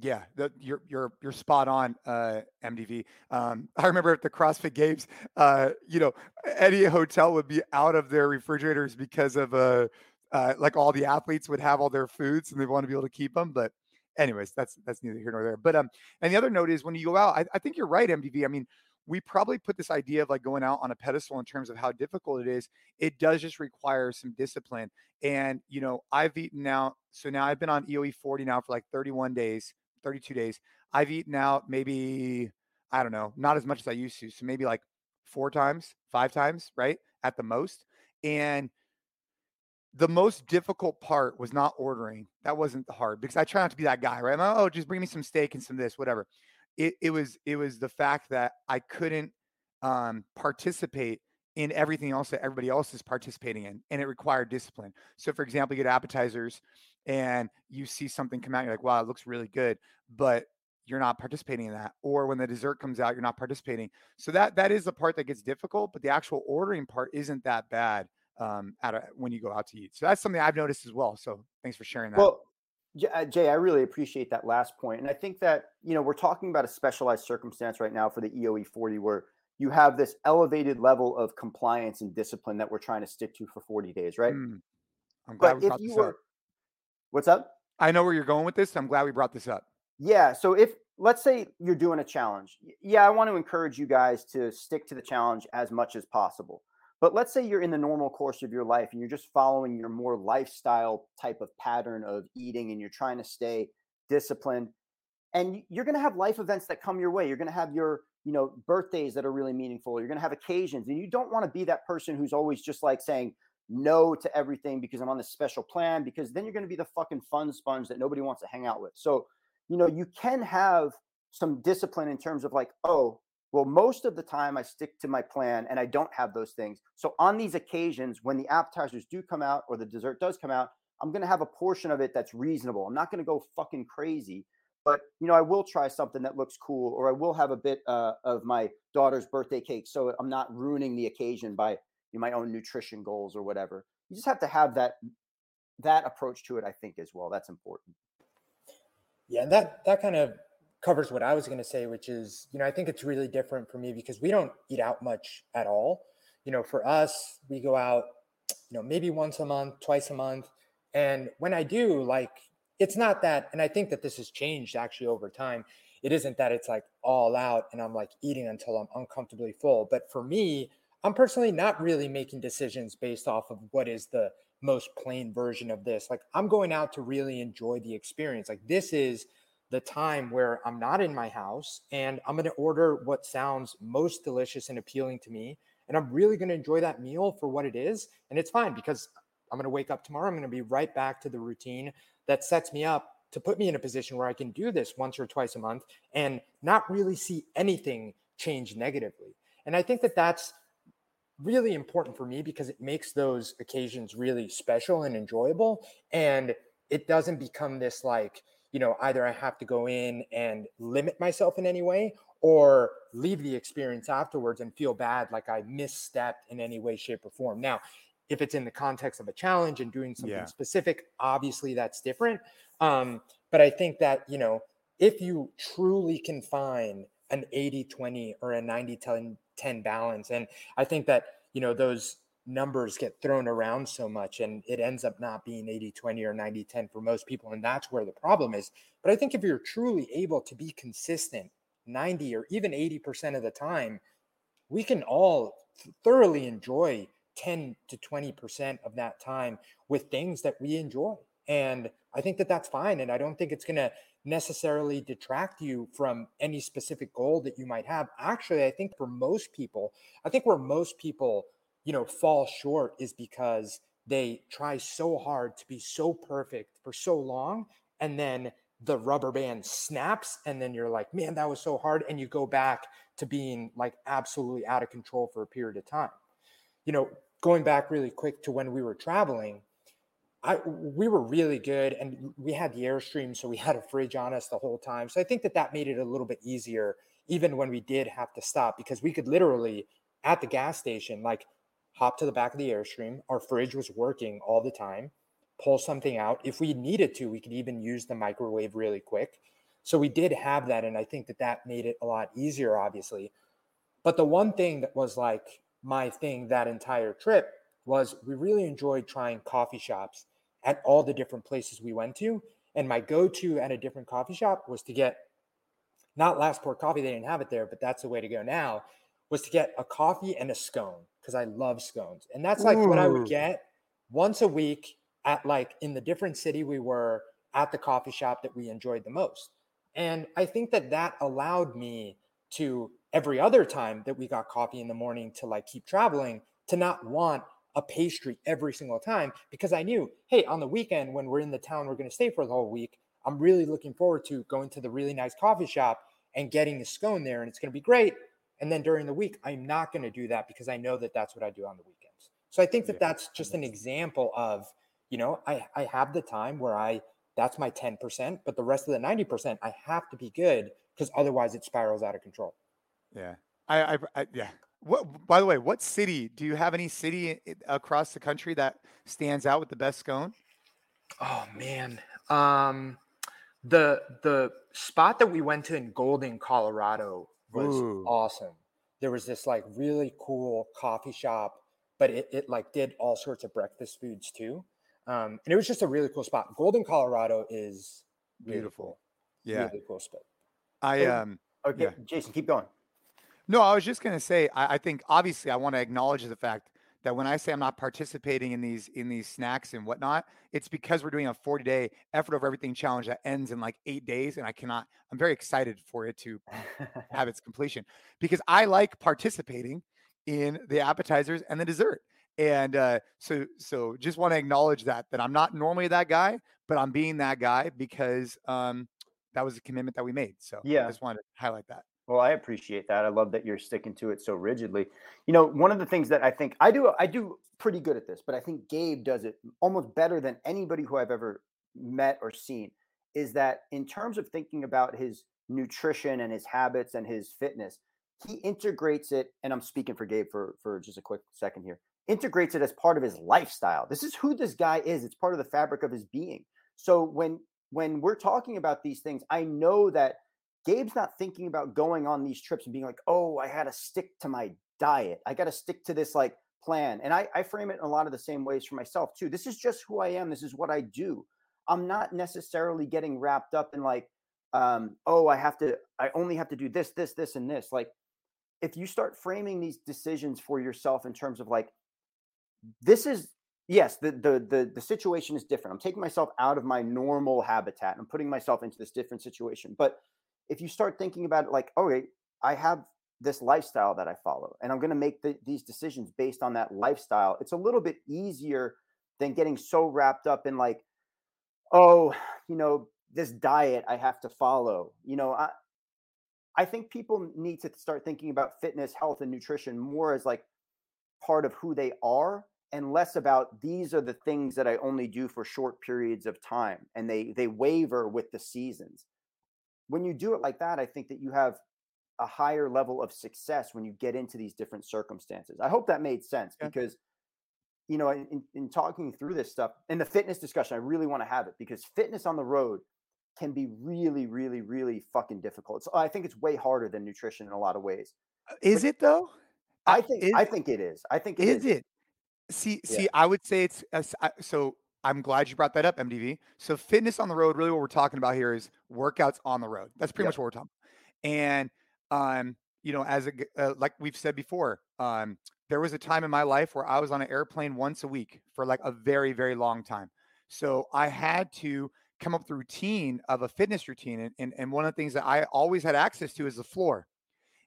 Speaker 1: yeah, the, you're you're you're spot on, uh, MDV. Um, *laughs* I remember at the CrossFit Games, uh, you know, any hotel would be out of their refrigerators because of uh, uh, like all the athletes would have all their foods and they want to be able to keep them. But, anyways, that's that's neither here nor there. But um, and the other note is when you go out, I, I think you're right, MDV. I mean, we probably put this idea of like going out on a pedestal in terms of how difficult it is. It does just require some discipline. And you know, I've eaten now, so now I've been on EOE 40 now for like 31 days 32 days. I've eaten out maybe, I don't know, not as much as I used to. So maybe like four times, five times, right? At the most. And the most difficult part was not ordering. That wasn't hard because I try not to be that guy, right? Like, oh, just bring me some steak and some this, whatever. It, it was it was the fact that I couldn't um, participate in everything else that everybody else is participating in, and it required discipline. So, for example, you get appetizers, and you see something come out, you're like, wow, it looks really good, but you're not participating in that. Or when the dessert comes out, you're not participating. So that that is the part that gets difficult, but the actual ordering part isn't that bad um, at a, when you go out to eat. So that's something I've noticed as well. So thanks for sharing that.
Speaker 3: Well, uh, Jay, I really appreciate that last point, and I think that you know we're talking about a specialized circumstance right now for the EOE 40 where you have this elevated level of compliance and discipline that we're trying to stick to for 40 days, right? Mm,
Speaker 1: I'm glad but if you were, up.
Speaker 3: What's up?
Speaker 1: I know where you're going with this. I'm glad we brought this up.
Speaker 3: Yeah. So if let's say you're doing a challenge, yeah, I want to encourage you guys to stick to the challenge as much as possible. But let's say you're in the normal course of your life and you're just following your more lifestyle type of pattern of eating and you're trying to stay disciplined. And you're going to have life events that come your way. You're going to have your, you know, birthdays that are really meaningful. You're going to have occasions and you don't want to be that person who's always just like saying, no to everything because I'm on this special plan, because then you're going to be the fucking fun sponge that nobody wants to hang out with. So, you know, you can have some discipline in terms of like, oh, well, most of the time I stick to my plan and I don't have those things. So on these occasions, when the appetizers do come out or the dessert does come out, I'm going to have a portion of it that's reasonable. I'm not going to go fucking crazy, but you know, I will try something that looks cool, or I will have a bit uh, of my daughter's birthday cake, so I'm not ruining the occasion by my own nutrition goals or whatever. You just have to have that that approach to it. I think as well. That's important.
Speaker 2: Yeah, and that that kind of covers what I was going to say, which is, you know, I think it's really different for me because we don't eat out much at all. You know, for us, we go out, you know, maybe once a month, twice a month. And when I do, like, it's not that, and I think that this has changed actually over time. It isn't that it's like all out and I'm like eating until I'm uncomfortably full. But for me, I'm personally not really making decisions based off of what is the most plain version of this. Like I'm going out to really enjoy the experience. Like this is the time where I'm not in my house and I'm going to order what sounds most delicious and appealing to me. And I'm really going to enjoy that meal for what it is. And it's fine because I'm going to wake up tomorrow. I'm going to be right back to the routine that sets me up to put me in a position where I can do this once or twice a month and not really see anything change negatively. And I think that that's really important for me because it makes those occasions really special and enjoyable. And it doesn't become this like, you know, either I have to go in and limit myself in any way or leave the experience afterwards and feel bad like I misstepped in any way, shape, or form. Now, if it's in the context of a challenge and doing something yeah. specific, obviously that's different. Um, but I think that, you know, if you truly can find an 80 20 or a 90 10 10 balance. And I think that, you know, those numbers get thrown around so much and it ends up not being 80 20 or 90 10 for most people. And that's where the problem is. But I think if you're truly able to be consistent 90 or even 80% of the time, we can all thoroughly enjoy 10 to 20% of that time with things that we enjoy. And I think that that's fine. And I don't think it's going to necessarily detract you from any specific goal that you might have. Actually, I think for most people, I think where most people, you know, fall short is because they try so hard to be so perfect for so long and then the rubber band snaps and then you're like, "Man, that was so hard." And you go back to being like absolutely out of control for a period of time. You know, going back really quick to when we were traveling, I we were really good, and we had the airstream, so we had a fridge on us the whole time. So I think that that made it a little bit easier, even when we did have to stop, because we could literally at the gas station like hop to the back of the airstream. Our fridge was working all the time. Pull something out if we needed to. We could even use the microwave really quick. So we did have that, and I think that that made it a lot easier, obviously. But the one thing that was like my thing that entire trip was we really enjoyed trying coffee shops at all the different places we went to. And my go to at a different coffee shop was to get not last pour coffee, they didn't have it there, but that's the way to go now was to get a coffee and a scone because I love scones. And that's like Ooh. what I would get once a week at like in the different city we were at the coffee shop that we enjoyed the most. And I think that that allowed me to every other time that we got coffee in the morning to like keep traveling to not want a pastry every single time because I knew, hey, on the weekend when we're in the town we're going to stay for the whole week, I'm really looking forward to going to the really nice coffee shop and getting a scone there and it's going to be great. And then during the week, I'm not going to do that because I know that that's what I do on the weekends. So I think that yeah. that's just an example of, you know, I, I have the time where I, that's my 10%, but the rest of the 90%, I have to be good because otherwise it spirals out of control.
Speaker 1: Yeah. I, I, I yeah, what, by the way, what city do you have any city across the country that stands out with the best scone?
Speaker 2: Oh man, um, the the spot that we went to in Golden, Colorado was Ooh. awesome. There was this like really cool coffee shop, but it, it like did all sorts of breakfast foods too. Um, and it was just a really cool spot. Golden, Colorado is
Speaker 1: really beautiful. Yeah,
Speaker 2: really cool spot.
Speaker 1: I um
Speaker 3: okay, yeah. Jason, keep going.
Speaker 1: No, I was just going to say, I, I, think obviously I want to acknowledge the fact that when I say I'm not participating in these in these snacks and whatnot, it's because we're doing a 40 day effort over everything challenge that ends in like eight days, and I cannot. I'm very excited for it to have its completion because I like participating in the appetizers and the dessert. And uh, so, so just want to acknowledge that that I'm not normally that guy, but I'm being that guy because um, that was a commitment that we made. So yeah, I just wanted to highlight that.
Speaker 3: Well, I appreciate that. I love that you're sticking to it so rigidly. You know, one of the things that I think I do, I do pretty good at this, but I think Gabe does it almost better than anybody who I've ever met or seen. Is that in terms of thinking about his nutrition and his habits and his fitness, he integrates it. And I'm speaking for Gabe for for just a quick second here. Integrates it as part of his lifestyle. This is who this guy is. It's part of the fabric of his being. So when when we're talking about these things, I know that Gabe's not thinking about going on these trips and being like, oh, I had to stick to my diet. I got to stick to this like plan. And I, I frame it in a lot of the same ways for myself too. This is just who I am. This is what I do. I'm not necessarily getting wrapped up in like, um, oh, I have to, I only have to do this, this, this, and this. Like, if you start framing these decisions for yourself in terms of like, this is yes, the the the the situation is different. I'm taking myself out of my normal habitat. I'm putting myself into this different situation. But if you start thinking about it like, okay, I have this lifestyle that I follow, and I'm going to make the, these decisions based on that lifestyle, it's a little bit easier than getting so wrapped up in like, oh, *sighs* you know, this diet I have to follow. You know, I, I think people need to start thinking about fitness, health, and nutrition more as like part of who they are and less about these are the things that I only do for short periods of time and they they waver with the seasons. When you do it like that, I think that you have a higher level of success when you get into these different circumstances. I hope that made sense yeah. because you know, in, in talking through this stuff in the fitness discussion, I really want to have it because fitness on the road can be really, really, really fucking difficult. So I think it's way harder than nutrition in a lot of ways.
Speaker 1: Uh, is but it though?
Speaker 3: I think is, I think it is. I think
Speaker 1: it is, is. it. See, yeah. see, I would say it's uh, so. I'm glad you brought that up, MDV. So fitness on the road, really, what we're talking about here is workouts on the road. That's pretty yep. much what we're talking. About. And um, you know, as a uh, like we've said before, um, there was a time in my life where I was on an airplane once a week for like a very, very long time. So I had to come up with a routine of a fitness routine. And, and, and one of the things that I always had access to is the floor.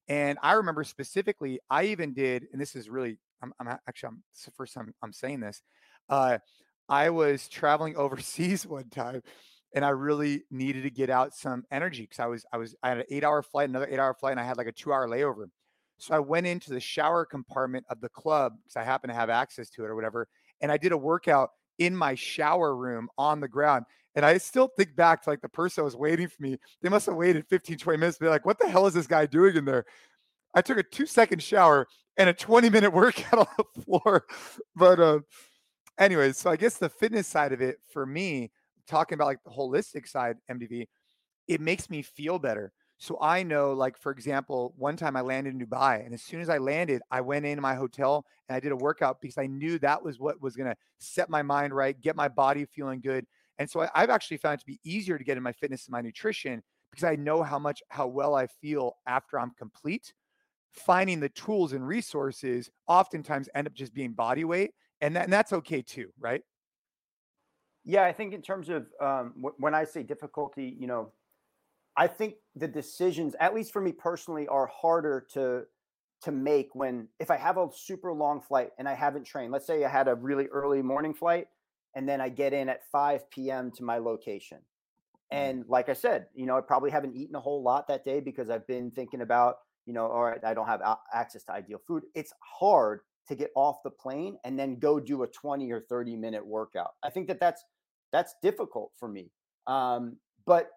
Speaker 1: And I remember specifically, I even did, and this is really, I'm, I'm actually, I'm, it's the first time I'm saying this. Uh, I was traveling *laughs* overseas one time and I really needed to get out some energy because I was, I was, I had an eight hour flight, another eight hour flight, and I had like a two hour layover. So I went into the shower compartment of the club because I happen to have access to it or whatever. And I did a workout in my shower room on the ground. And I still think back to like the person that was waiting for me. They must have waited 15, 20 minutes. to Be like, what the hell is this guy doing in there? I took a two second shower and a 20 minute *laughs* workout on the floor. But uh, anyways, so I guess the fitness side of it for me, talking about like the holistic side, MDV, it makes me feel better. So I know, like, for example, one time I landed in Dubai, and as soon as I landed, I went into my hotel and I did a workout because I knew that was what was going to set my mind right, get my body feeling good. And so I, have actually found it to be easier to get in my fitness and my nutrition because I know how much, how well I feel after I'm complete. Finding the tools and resources oftentimes end up just being body weight, and, that, and that's okay too, right?
Speaker 3: Yeah, I think in terms of um, w- when I say difficulty, you know, I think the decisions, at least for me personally, are harder to to make when if I have a super long flight and I haven't trained. Let's say I had a really early morning flight and then I get in at 5 p.m. to my location. Mm. And like I said, you know, I probably haven't eaten a whole lot that day because I've been thinking about, you know, all right, I don't have access to ideal food. It's hard to get off the plane and then go do a 20 or 30 minute workout. I think that that's that's difficult for me. Um, but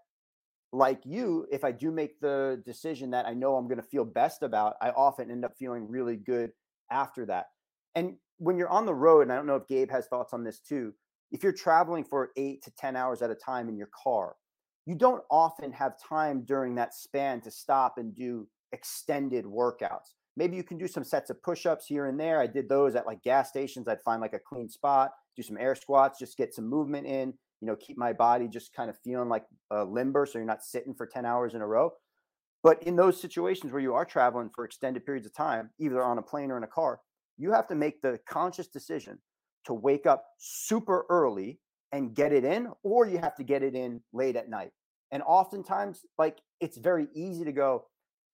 Speaker 3: like you, if I do make the decision that I know I'm going to feel best about, I often end up feeling really good after that. And when you're on the road, and I don't know if Gabe has thoughts on this too, if you're traveling for eight to 10 hours at a time in your car, you don't often have time during that span to stop and do extended workouts. Maybe you can do some sets of push ups here and there. I did those at like gas stations. I'd find like a clean spot, do some air squats, just get some movement in you know, keep my body just kind of feeling like a limber so you're not sitting for 10 hours in a row. But in those situations where you are traveling for extended periods of time, either on a plane or in a car, you have to make the conscious decision to wake up super early and get it in, or you have to get it in late at night. And oftentimes, like it's very easy to go,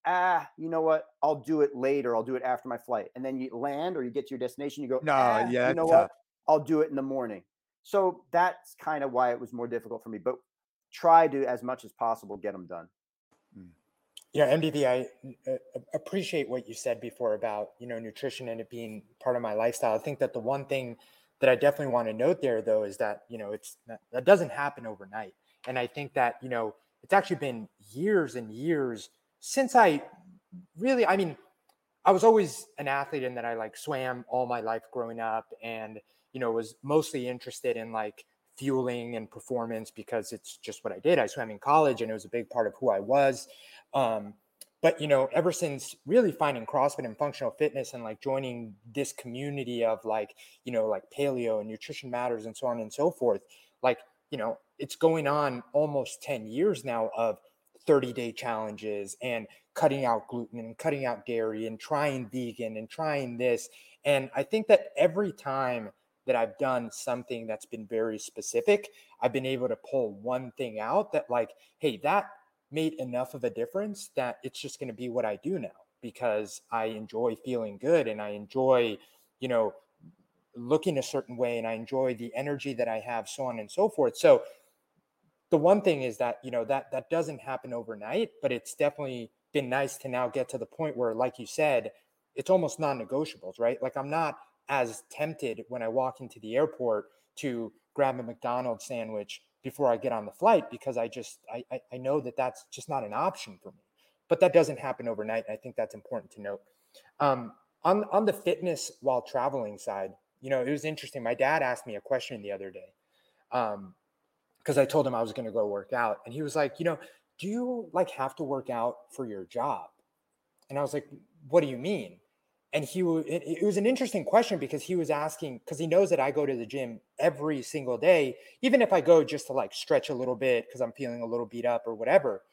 Speaker 3: ah, you know what? I'll do it later. I'll do it after my flight. And then you land or you get to your destination, you go, no, ah, yeah, you know what? I'll do it in the morning. So that's kind of why it was more difficult for me. But try to, as much as possible, get them done.
Speaker 2: Hmm. Yeah, MDV, I uh, appreciate what you said before about you know nutrition and it being part of my lifestyle. I think that the one thing that I definitely want to note there, though, is that you know it's that doesn't happen overnight, and I think that you know it's actually been years and years since I really, I mean, I was always an athlete and that I like swam all my life growing up, and you know, was mostly interested in like fueling and performance because it's just what I did. I swam in college and it was a big part of who I was. Um, but you know, ever since really finding CrossFit and functional fitness and like joining this community of like, you know, like paleo and nutrition matters and so on and so forth, like, you know, it's going on almost 10 years now of 30 day challenges and cutting out gluten and cutting out dairy and trying vegan and trying this. And I think that every time that I've done something that's been very specific, I've been able to pull one thing out that, like, hey, that made enough of a difference that it's just going to be what I do now because I enjoy feeling good and I enjoy, you know, looking a certain way and I enjoy the energy that I have, so on and so forth. So, the one thing is that you know that that doesn't happen overnight but it's definitely been nice to now get to the point where like you said it's almost non-negotiables, right? Like I'm not as tempted when I walk into the airport to grab a McDonald's sandwich before I get on the flight because I just I, I know that that's just not an option for me. But that doesn't happen overnight. I think that's important to note. Um, on on the fitness while traveling side, you know, it was interesting. My dad asked me a question the other day um, because I told him I was going to go work out, and he was like, you know, do you like have to work out for your job? And I was like, what do you mean? and he it, it was an interesting question because he was asking because he knows that I go to the gym every single day, even if I go just to like stretch a little bit because I'm feeling a little beat up or whatever.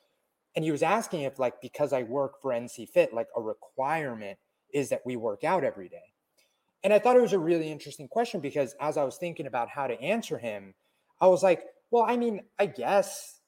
Speaker 2: And he was asking if like because I work for NC Fit, like a requirement is that we work out every day. And I thought it was a really interesting question because as I was thinking about how to answer him, I was like, well, I mean, I guess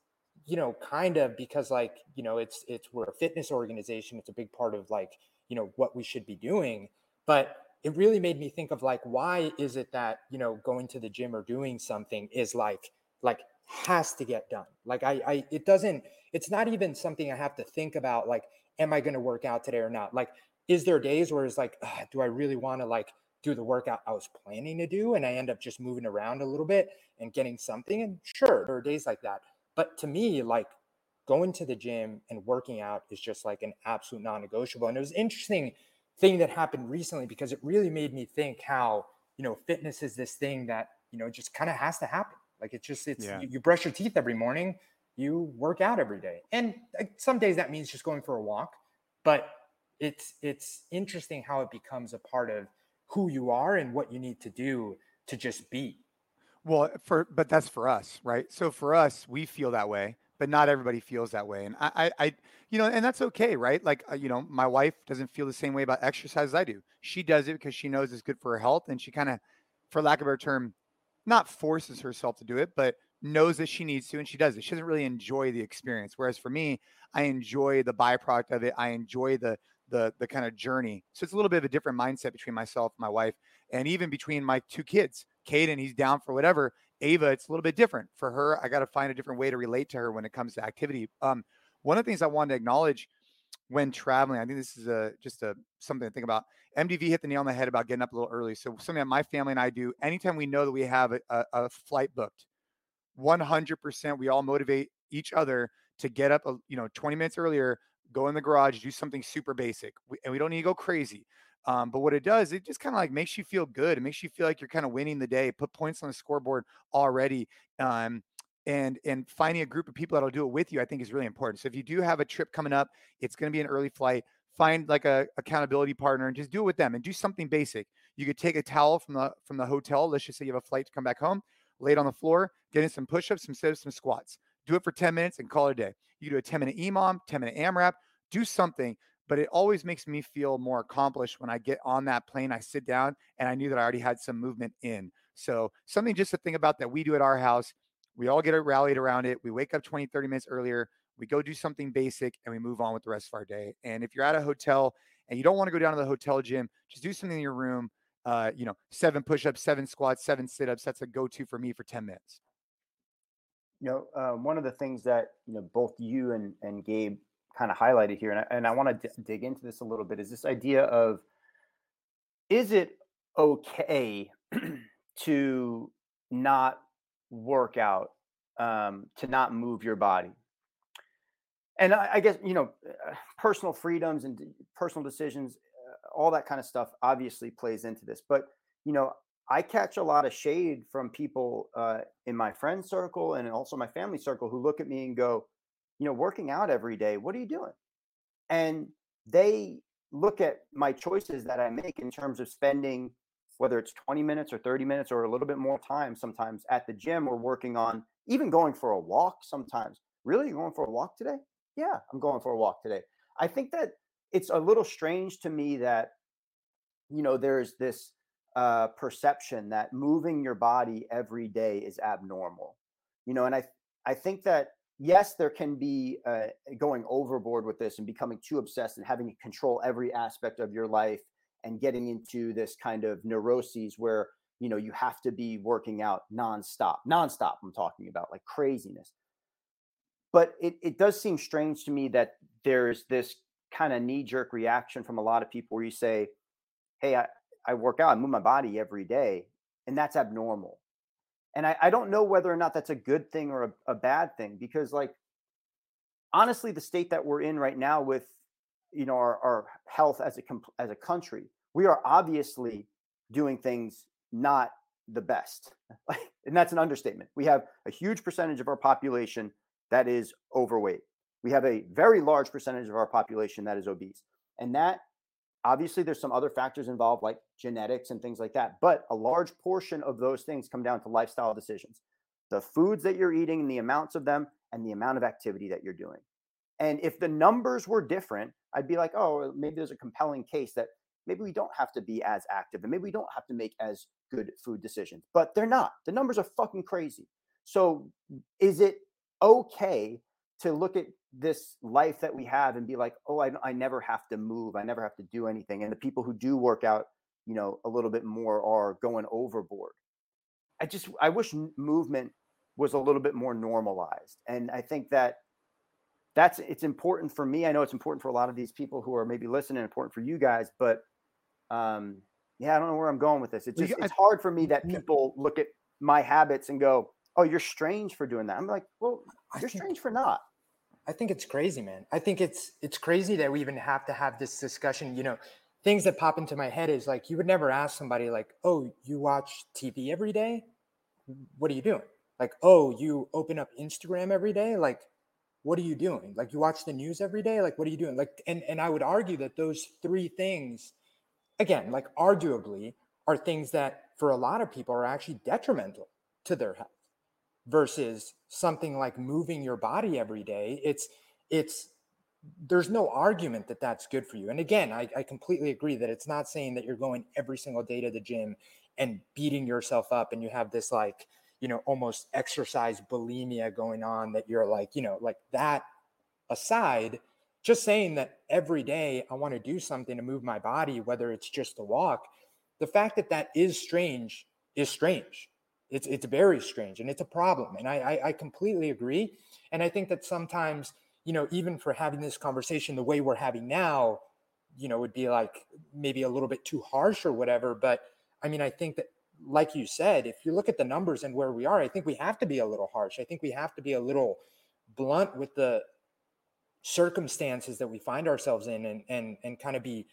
Speaker 2: you know, kind of because like, you know, it's it's we're a fitness organization. It's a big part of like you know what we should be doing but it really made me think of like why is it that you know going to the gym or doing something is like like has to get done like i i it doesn't it's not even something i have to think about like am i going to work out today or not like is there days where it's like do i really want to like do the workout i was planning to do and i end up just moving around a little bit and getting something and sure there are days like that but to me like going to the gym and working out is just like an absolute non-negotiable. And it was interesting thing that happened recently because it really made me think how, you know, fitness is this thing that, you know, just kind of has to happen. Like it's just, it's, yeah. you, you, brush your teeth every morning, you work out every day. And some days that means just going for a walk, but it's, it's interesting how it becomes a part of who you are and what you need to do to just be.
Speaker 1: Well, for, but that's for us, right? So for us, we feel that way but not everybody feels that way. And I, I, I you know, and that's okay, right? Like, uh, you know, my wife doesn't feel the same way about exercise as I do. She does it because she knows it's good for her health, and she kind of, for lack of a better term, not forces herself to do it, but knows that she needs to, and she does it. She doesn't really enjoy the experience. Whereas for me, I enjoy the byproduct of it. I enjoy the the the kind of journey. So it's a little bit of a different mindset between myself, my wife, and even between my two kids. Caden, he's down for whatever, Ava, it's a little bit different for her. I got to find a different way to relate to her when it comes to activity. Um, one of the things I wanted to acknowledge when traveling, I think this is a just a something to think about. MDV hit the nail on the head about getting up a little early. So something that my family and I do anytime we know that we have a, a, flight booked, 100% we all motivate each other to get up, you know, 20 minutes earlier, go in the garage, do something super basic, and we don't need to go crazy. Um, but what it does, it just kind of like makes you feel good. It makes you feel like you're kind of winning the day. Put points on the scoreboard already. Um, and and finding a group of people that'll do it with you, I think is really important. So if you do have a trip coming up, it's going to be an early flight. Find like a accountability partner and just do it with them and do something basic. You could take a towel from the from the hotel. Let's just say you have a flight to come back home. Lay it on the floor, get in some push-ups, some sit-ups, some squats. Do it for 10 minutes and call it a day. You do a 10 minute EMOM, 10 minute AMRAP, do something but it always makes me feel more accomplished when I get on that plane. I sit down and I knew that I already had some movement in. So, something just to think about that we do at our house. We all get rallied around it. We wake up 20, 30 minutes earlier. We go do something basic and we move on with the rest of our day. And if you're at a hotel and you don't want to go down to the hotel gym, just do something in your room. Uh, you know, seven push ups, seven squats, seven sit ups. That's a go to for me for 10 minutes.
Speaker 3: You know, uh, one of the things that, you know, both you and, and Gabe kind of highlighted here, and I, and I want to d- dig into this a little bit, is this idea of is it okay *clears throat* to not work out, um, to not move your body? And I, I guess, you know, uh, personal freedoms and personal decisions, uh, all that kind of stuff obviously plays into this. But, you know, I catch a lot of shade from people uh, in my friend circle and also my family circle who look at me and go, you know, working out every day. What are you doing? And they look at my choices that I make in terms of spending, whether it's 20 minutes or 30 minutes or a little bit more time sometimes at the gym or working on even going for a walk sometimes. Really? You're going for a walk today? Yeah, I'm going for a walk today. I think that it's a little strange to me that, you know, there's this uh, perception that moving your body every day is abnormal. You know, and I I think that yes, there can be uh, going overboard with this and becoming too obsessed and having to control every aspect of your life and getting into this kind of neuroses where you know you have to be working out nonstop, nonstop. I'm talking about like craziness. But it, it does seem strange to me that there's this kind of knee jerk reaction from a lot of people where you say, Hey, I, I work out, I move my body every day, and that's abnormal. And I, I don't know whether or not that's a good thing or a, a bad thing because, like, honestly, the state that we're in right now with you know our, our health as a as a country, we are obviously doing things not the best, *laughs* and that's an understatement. We have a huge percentage of our population that is overweight. We have a very large percentage of our population that is obese, and that obviously there's some other factors involved like genetics and things like that but a large portion of those things come down to lifestyle decisions. The foods that you're eating and the amounts of them and the amount of activity that you're doing. And if the numbers were different i'd be like oh maybe there's a compelling case that maybe we don't have to be as active and maybe we don't have to make as good food decisions. But they're not. The numbers are fucking crazy. So is it okay to look at this life that we have and be like, oh, I, I never have to move. I never have to do anything. And the people who do work out, you know, a little bit more are going overboard. I just, I wish movement was a little bit more normalized. And I think that that's, it's important for me. I know it's important for a lot of these people who are maybe listening, important for you guys, but um, yeah, I don't know where I'm going with this. It's just, it's hard for me that people look at my habits and go, oh, you're strange for doing that. I'm like, well, you're strange for not.
Speaker 2: I think it's crazy, man. I think it's it's crazy that we even have to have this discussion. You know, things that pop into my head is like you would never ask somebody like, "Oh, you watch TV every day? What are you doing?" Like, "Oh, you open up Instagram every day? Like, what are you doing? Like, you watch the news every day? Like, what are you doing?" Like, and and I would argue that those three things, again, like arguably, are things that for a lot of people are actually detrimental to their health versus something like moving your body every day it's it's there's no argument that that's good for you. And again I, I completely agree that it's not saying that you're going every single day to the gym and beating yourself up and you have this like you know almost exercise bulimia going on that you're like you know like that aside just saying that every day i want to do something to move my body whether it's just a walk the fact that that is strange is strange it's it's very strange and it's a problem. And I, I, I completely agree. And I think that sometimes, you know, even for having this conversation the way we're having now, you know, would be like maybe a little bit too harsh or whatever. But I mean, I think that like you said, if you look at the numbers and where we are, I think we have to be a little harsh. I think we have to be a little blunt with the circumstances that we find ourselves in and and and kind of be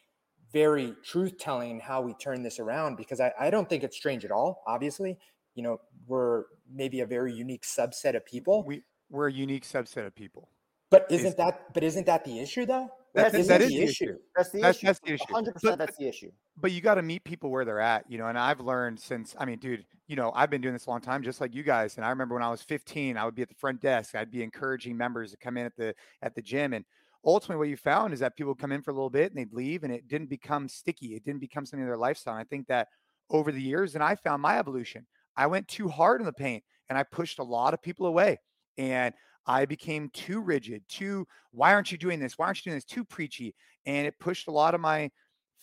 Speaker 2: very truth telling how we turn this around because I, I don't think it's strange at all, obviously you know we're maybe a very unique subset of people
Speaker 1: we we're a unique subset of people
Speaker 2: but isn't that but isn't that the issue though
Speaker 3: that's,
Speaker 2: that,
Speaker 3: that is the issue. issue. That's the that's, issue. That's the issue. 100%
Speaker 1: but,
Speaker 3: that's the issue.
Speaker 1: But you got to meet people where they're at, you know. And I've learned since, I mean, dude, you know, I've been doing this a long time, just like you guys. And I remember when I was 15, I would be at the front desk. I'd be encouraging members to come in at the at the gym. And ultimately, what you found is that people come in for a little bit and they'd leave, and it didn't become sticky. It didn't become something of their lifestyle. And I think that over the years, and I found my evolution. I went too hard in the paint and I pushed a lot of people away. And I became too rigid, too, why aren't you doing this? Why aren't you doing this? Too preachy. And it pushed a lot of my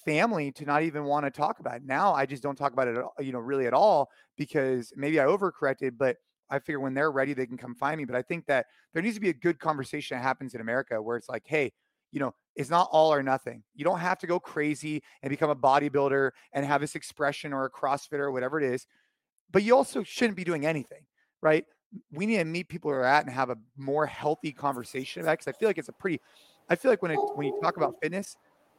Speaker 1: family to not even want to talk about it. Now I just don't talk about it, you know, really at all because maybe I overcorrected, but I figure when they're ready, they can come find me. But I think that there needs to be a good conversation that happens in America where it's like, hey, you know, it's not all or nothing. You don't have to go crazy and become a bodybuilder and have this expression or a CrossFitter or whatever it is but you also shouldn't be doing anything, right? We need to meet people where they're at and have a more healthy conversation about it. because I feel like it's a pretty. I feel like when it, when you talk about fitness,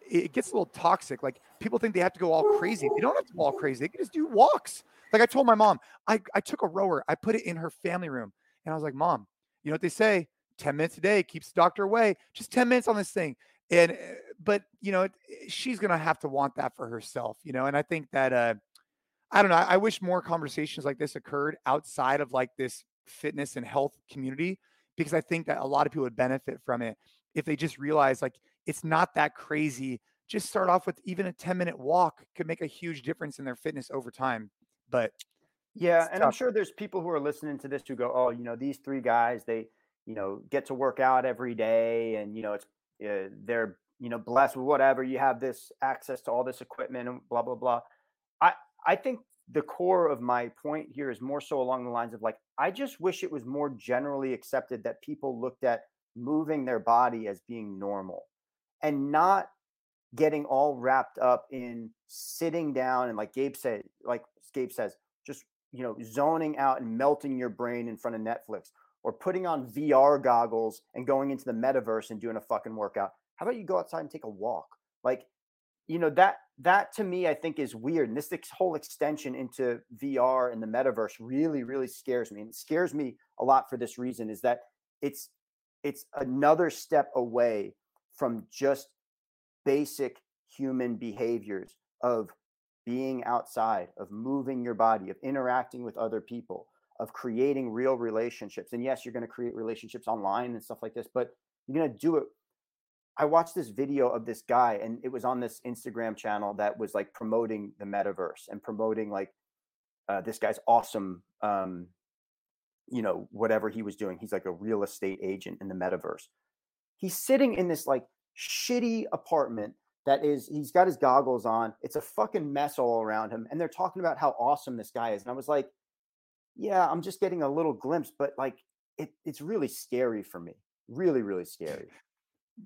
Speaker 1: it gets a little toxic. Like people think they have to go all crazy. They don't have to go all crazy. They can just do walks. Like I told my mom, I, I took a rower, I put it in her family room, and I was like, Mom, you know what they say? 10 minutes a day keeps the doctor away. Just 10 minutes on this thing. And eh, but you know, she's gonna have to want that for herself, you know. And I think that uh I don't know. I wish more conversations like this occurred outside of like this fitness and health community because I think that a lot of people would benefit from it if they just realize like it's not that crazy. Just start off with even a 10 minute walk could make a huge difference in their fitness over time. But
Speaker 3: yeah, and tough. I'm sure there's people who are listening to this who go, "Oh, you know, these three guys, they, you know, get to work out every day, and you know, it's uh, they're you know blessed with whatever. You have this access to all this equipment and blah blah blah." I think the core of my point here is more so along the lines of like, I just wish it was more generally accepted that people looked at moving their body as being normal. and not getting all wrapped up in sitting down and like Gabe said, like Gabe says, just you know, zoning out and melting your brain in front of Netflix or putting on VR goggles and going into the metaverse and doing a fucking workout. How about you go outside and take a walk? Like, you know, that that to me I think is weird. And this whole extension into VR and the metaverse really, really scares me. And it scares me a lot for this reason is that it's it's another step away from just basic human behaviors of being outside, of moving your body, of interacting with other people, of creating real relationships. And yes, you're going to create relationships online and stuff like this, but you're going to do it. I watched this video of this guy, and it was on this Instagram channel that was like promoting the metaverse and promoting like uh, this guy's awesome, um, you know, whatever he was doing. He's like a real estate agent in the metaverse. He's sitting in this like shitty apartment that is he's got his goggles on. It's a fucking mess all around him. And they're talking about how awesome this guy is. And I was like, yeah, I'm just getting a little glimpse, but like it, it's really scary for me. Really, really scary.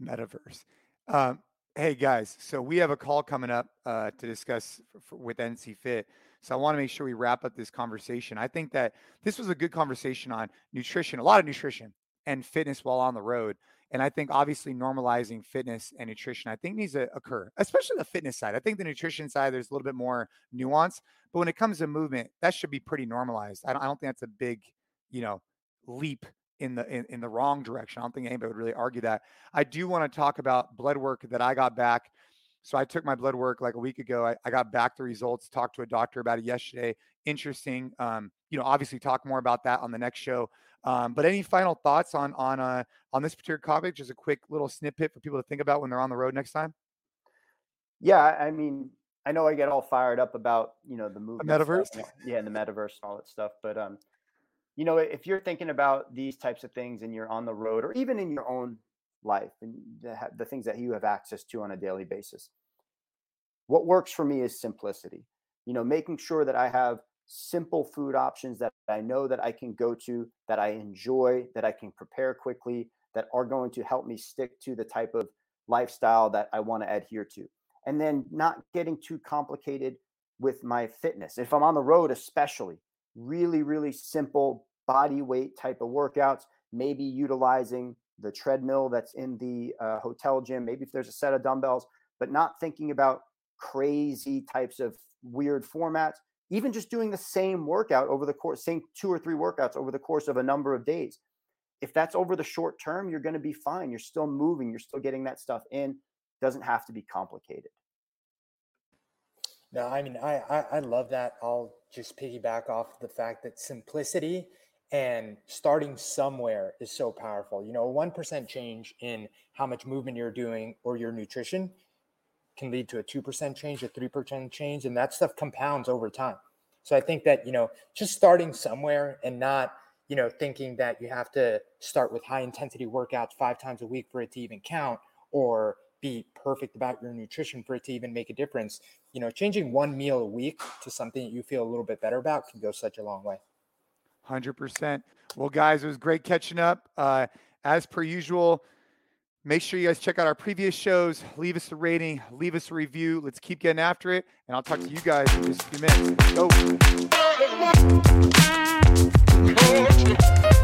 Speaker 1: Metaverse. Um, hey guys, so we have a call coming up uh, to discuss with NC Fit. So I want to make sure we wrap up this conversation. I think that this was a good conversation on nutrition, a lot of nutrition and fitness while on the road. And I think obviously normalizing fitness and nutrition, I think needs to occur, especially the fitness side. I think the nutrition side, there's a little bit more nuance. But when it comes to movement, that should be pretty normalized. I don't, I don't think that's a big, you know, leap in the in, in the wrong direction. I don't think anybody would really argue that. I do want to talk about blood work that I got back. So I took my blood work like a week ago. I, I got back the results, talked to a doctor about it yesterday. Interesting. Um, you know, obviously talk more about that on the next show. Um, but any final thoughts on on uh, on this particular topic? Just a quick little snippet for people to think about when they're on the road next time.
Speaker 3: Yeah, I mean, I know I get all fired up about you know the movement,
Speaker 1: metaverse,
Speaker 3: stuff, yeah, and the metaverse and all that stuff. But um, you know, if you're thinking about these types of things and you're on the road, or even in your own life and the, the things that you have access to on a daily basis, what works for me is simplicity. You know, making sure that I have simple food options that I know that I can go to, that I enjoy, that I can prepare quickly, that are going to help me stick to the type of lifestyle that I want to adhere to. And then not getting too complicated with my fitness. If I'm on the road, especially, really, really simple body weight type of workouts, maybe utilizing the treadmill that's in the uh, hotel gym, maybe if there's a set of dumbbells, but not thinking about crazy types of weird formats even just doing the same workout over the course, same two or three workouts over the course of a number of days. If that's over the short term, you're going to be fine. You're still moving, you're still getting that stuff in. Doesn't have to be complicated.
Speaker 2: No, I mean, I, I, I love that. I'll just piggyback off the fact that simplicity and starting somewhere is so powerful. You know, a 1% change in how much movement you're doing or your nutrition can lead to a 2% change, a 3% change, and that stuff compounds over time. So I think that, you know, just starting somewhere and not, you know, thinking that you have to start with high intensity workouts five times a week for it to even count or be perfect about your nutrition for it to even make a difference. You know, changing one meal a week to something that you feel a little bit better about can go such a long way.
Speaker 1: 100%. Well, guys, it was great catching up. Uh, as per usual, make sure you guys check out our previous shows. Leave us a rating, leave us a review. Let's keep getting after it. And I'll talk to you guys in just a few minutes. Go. *laughs*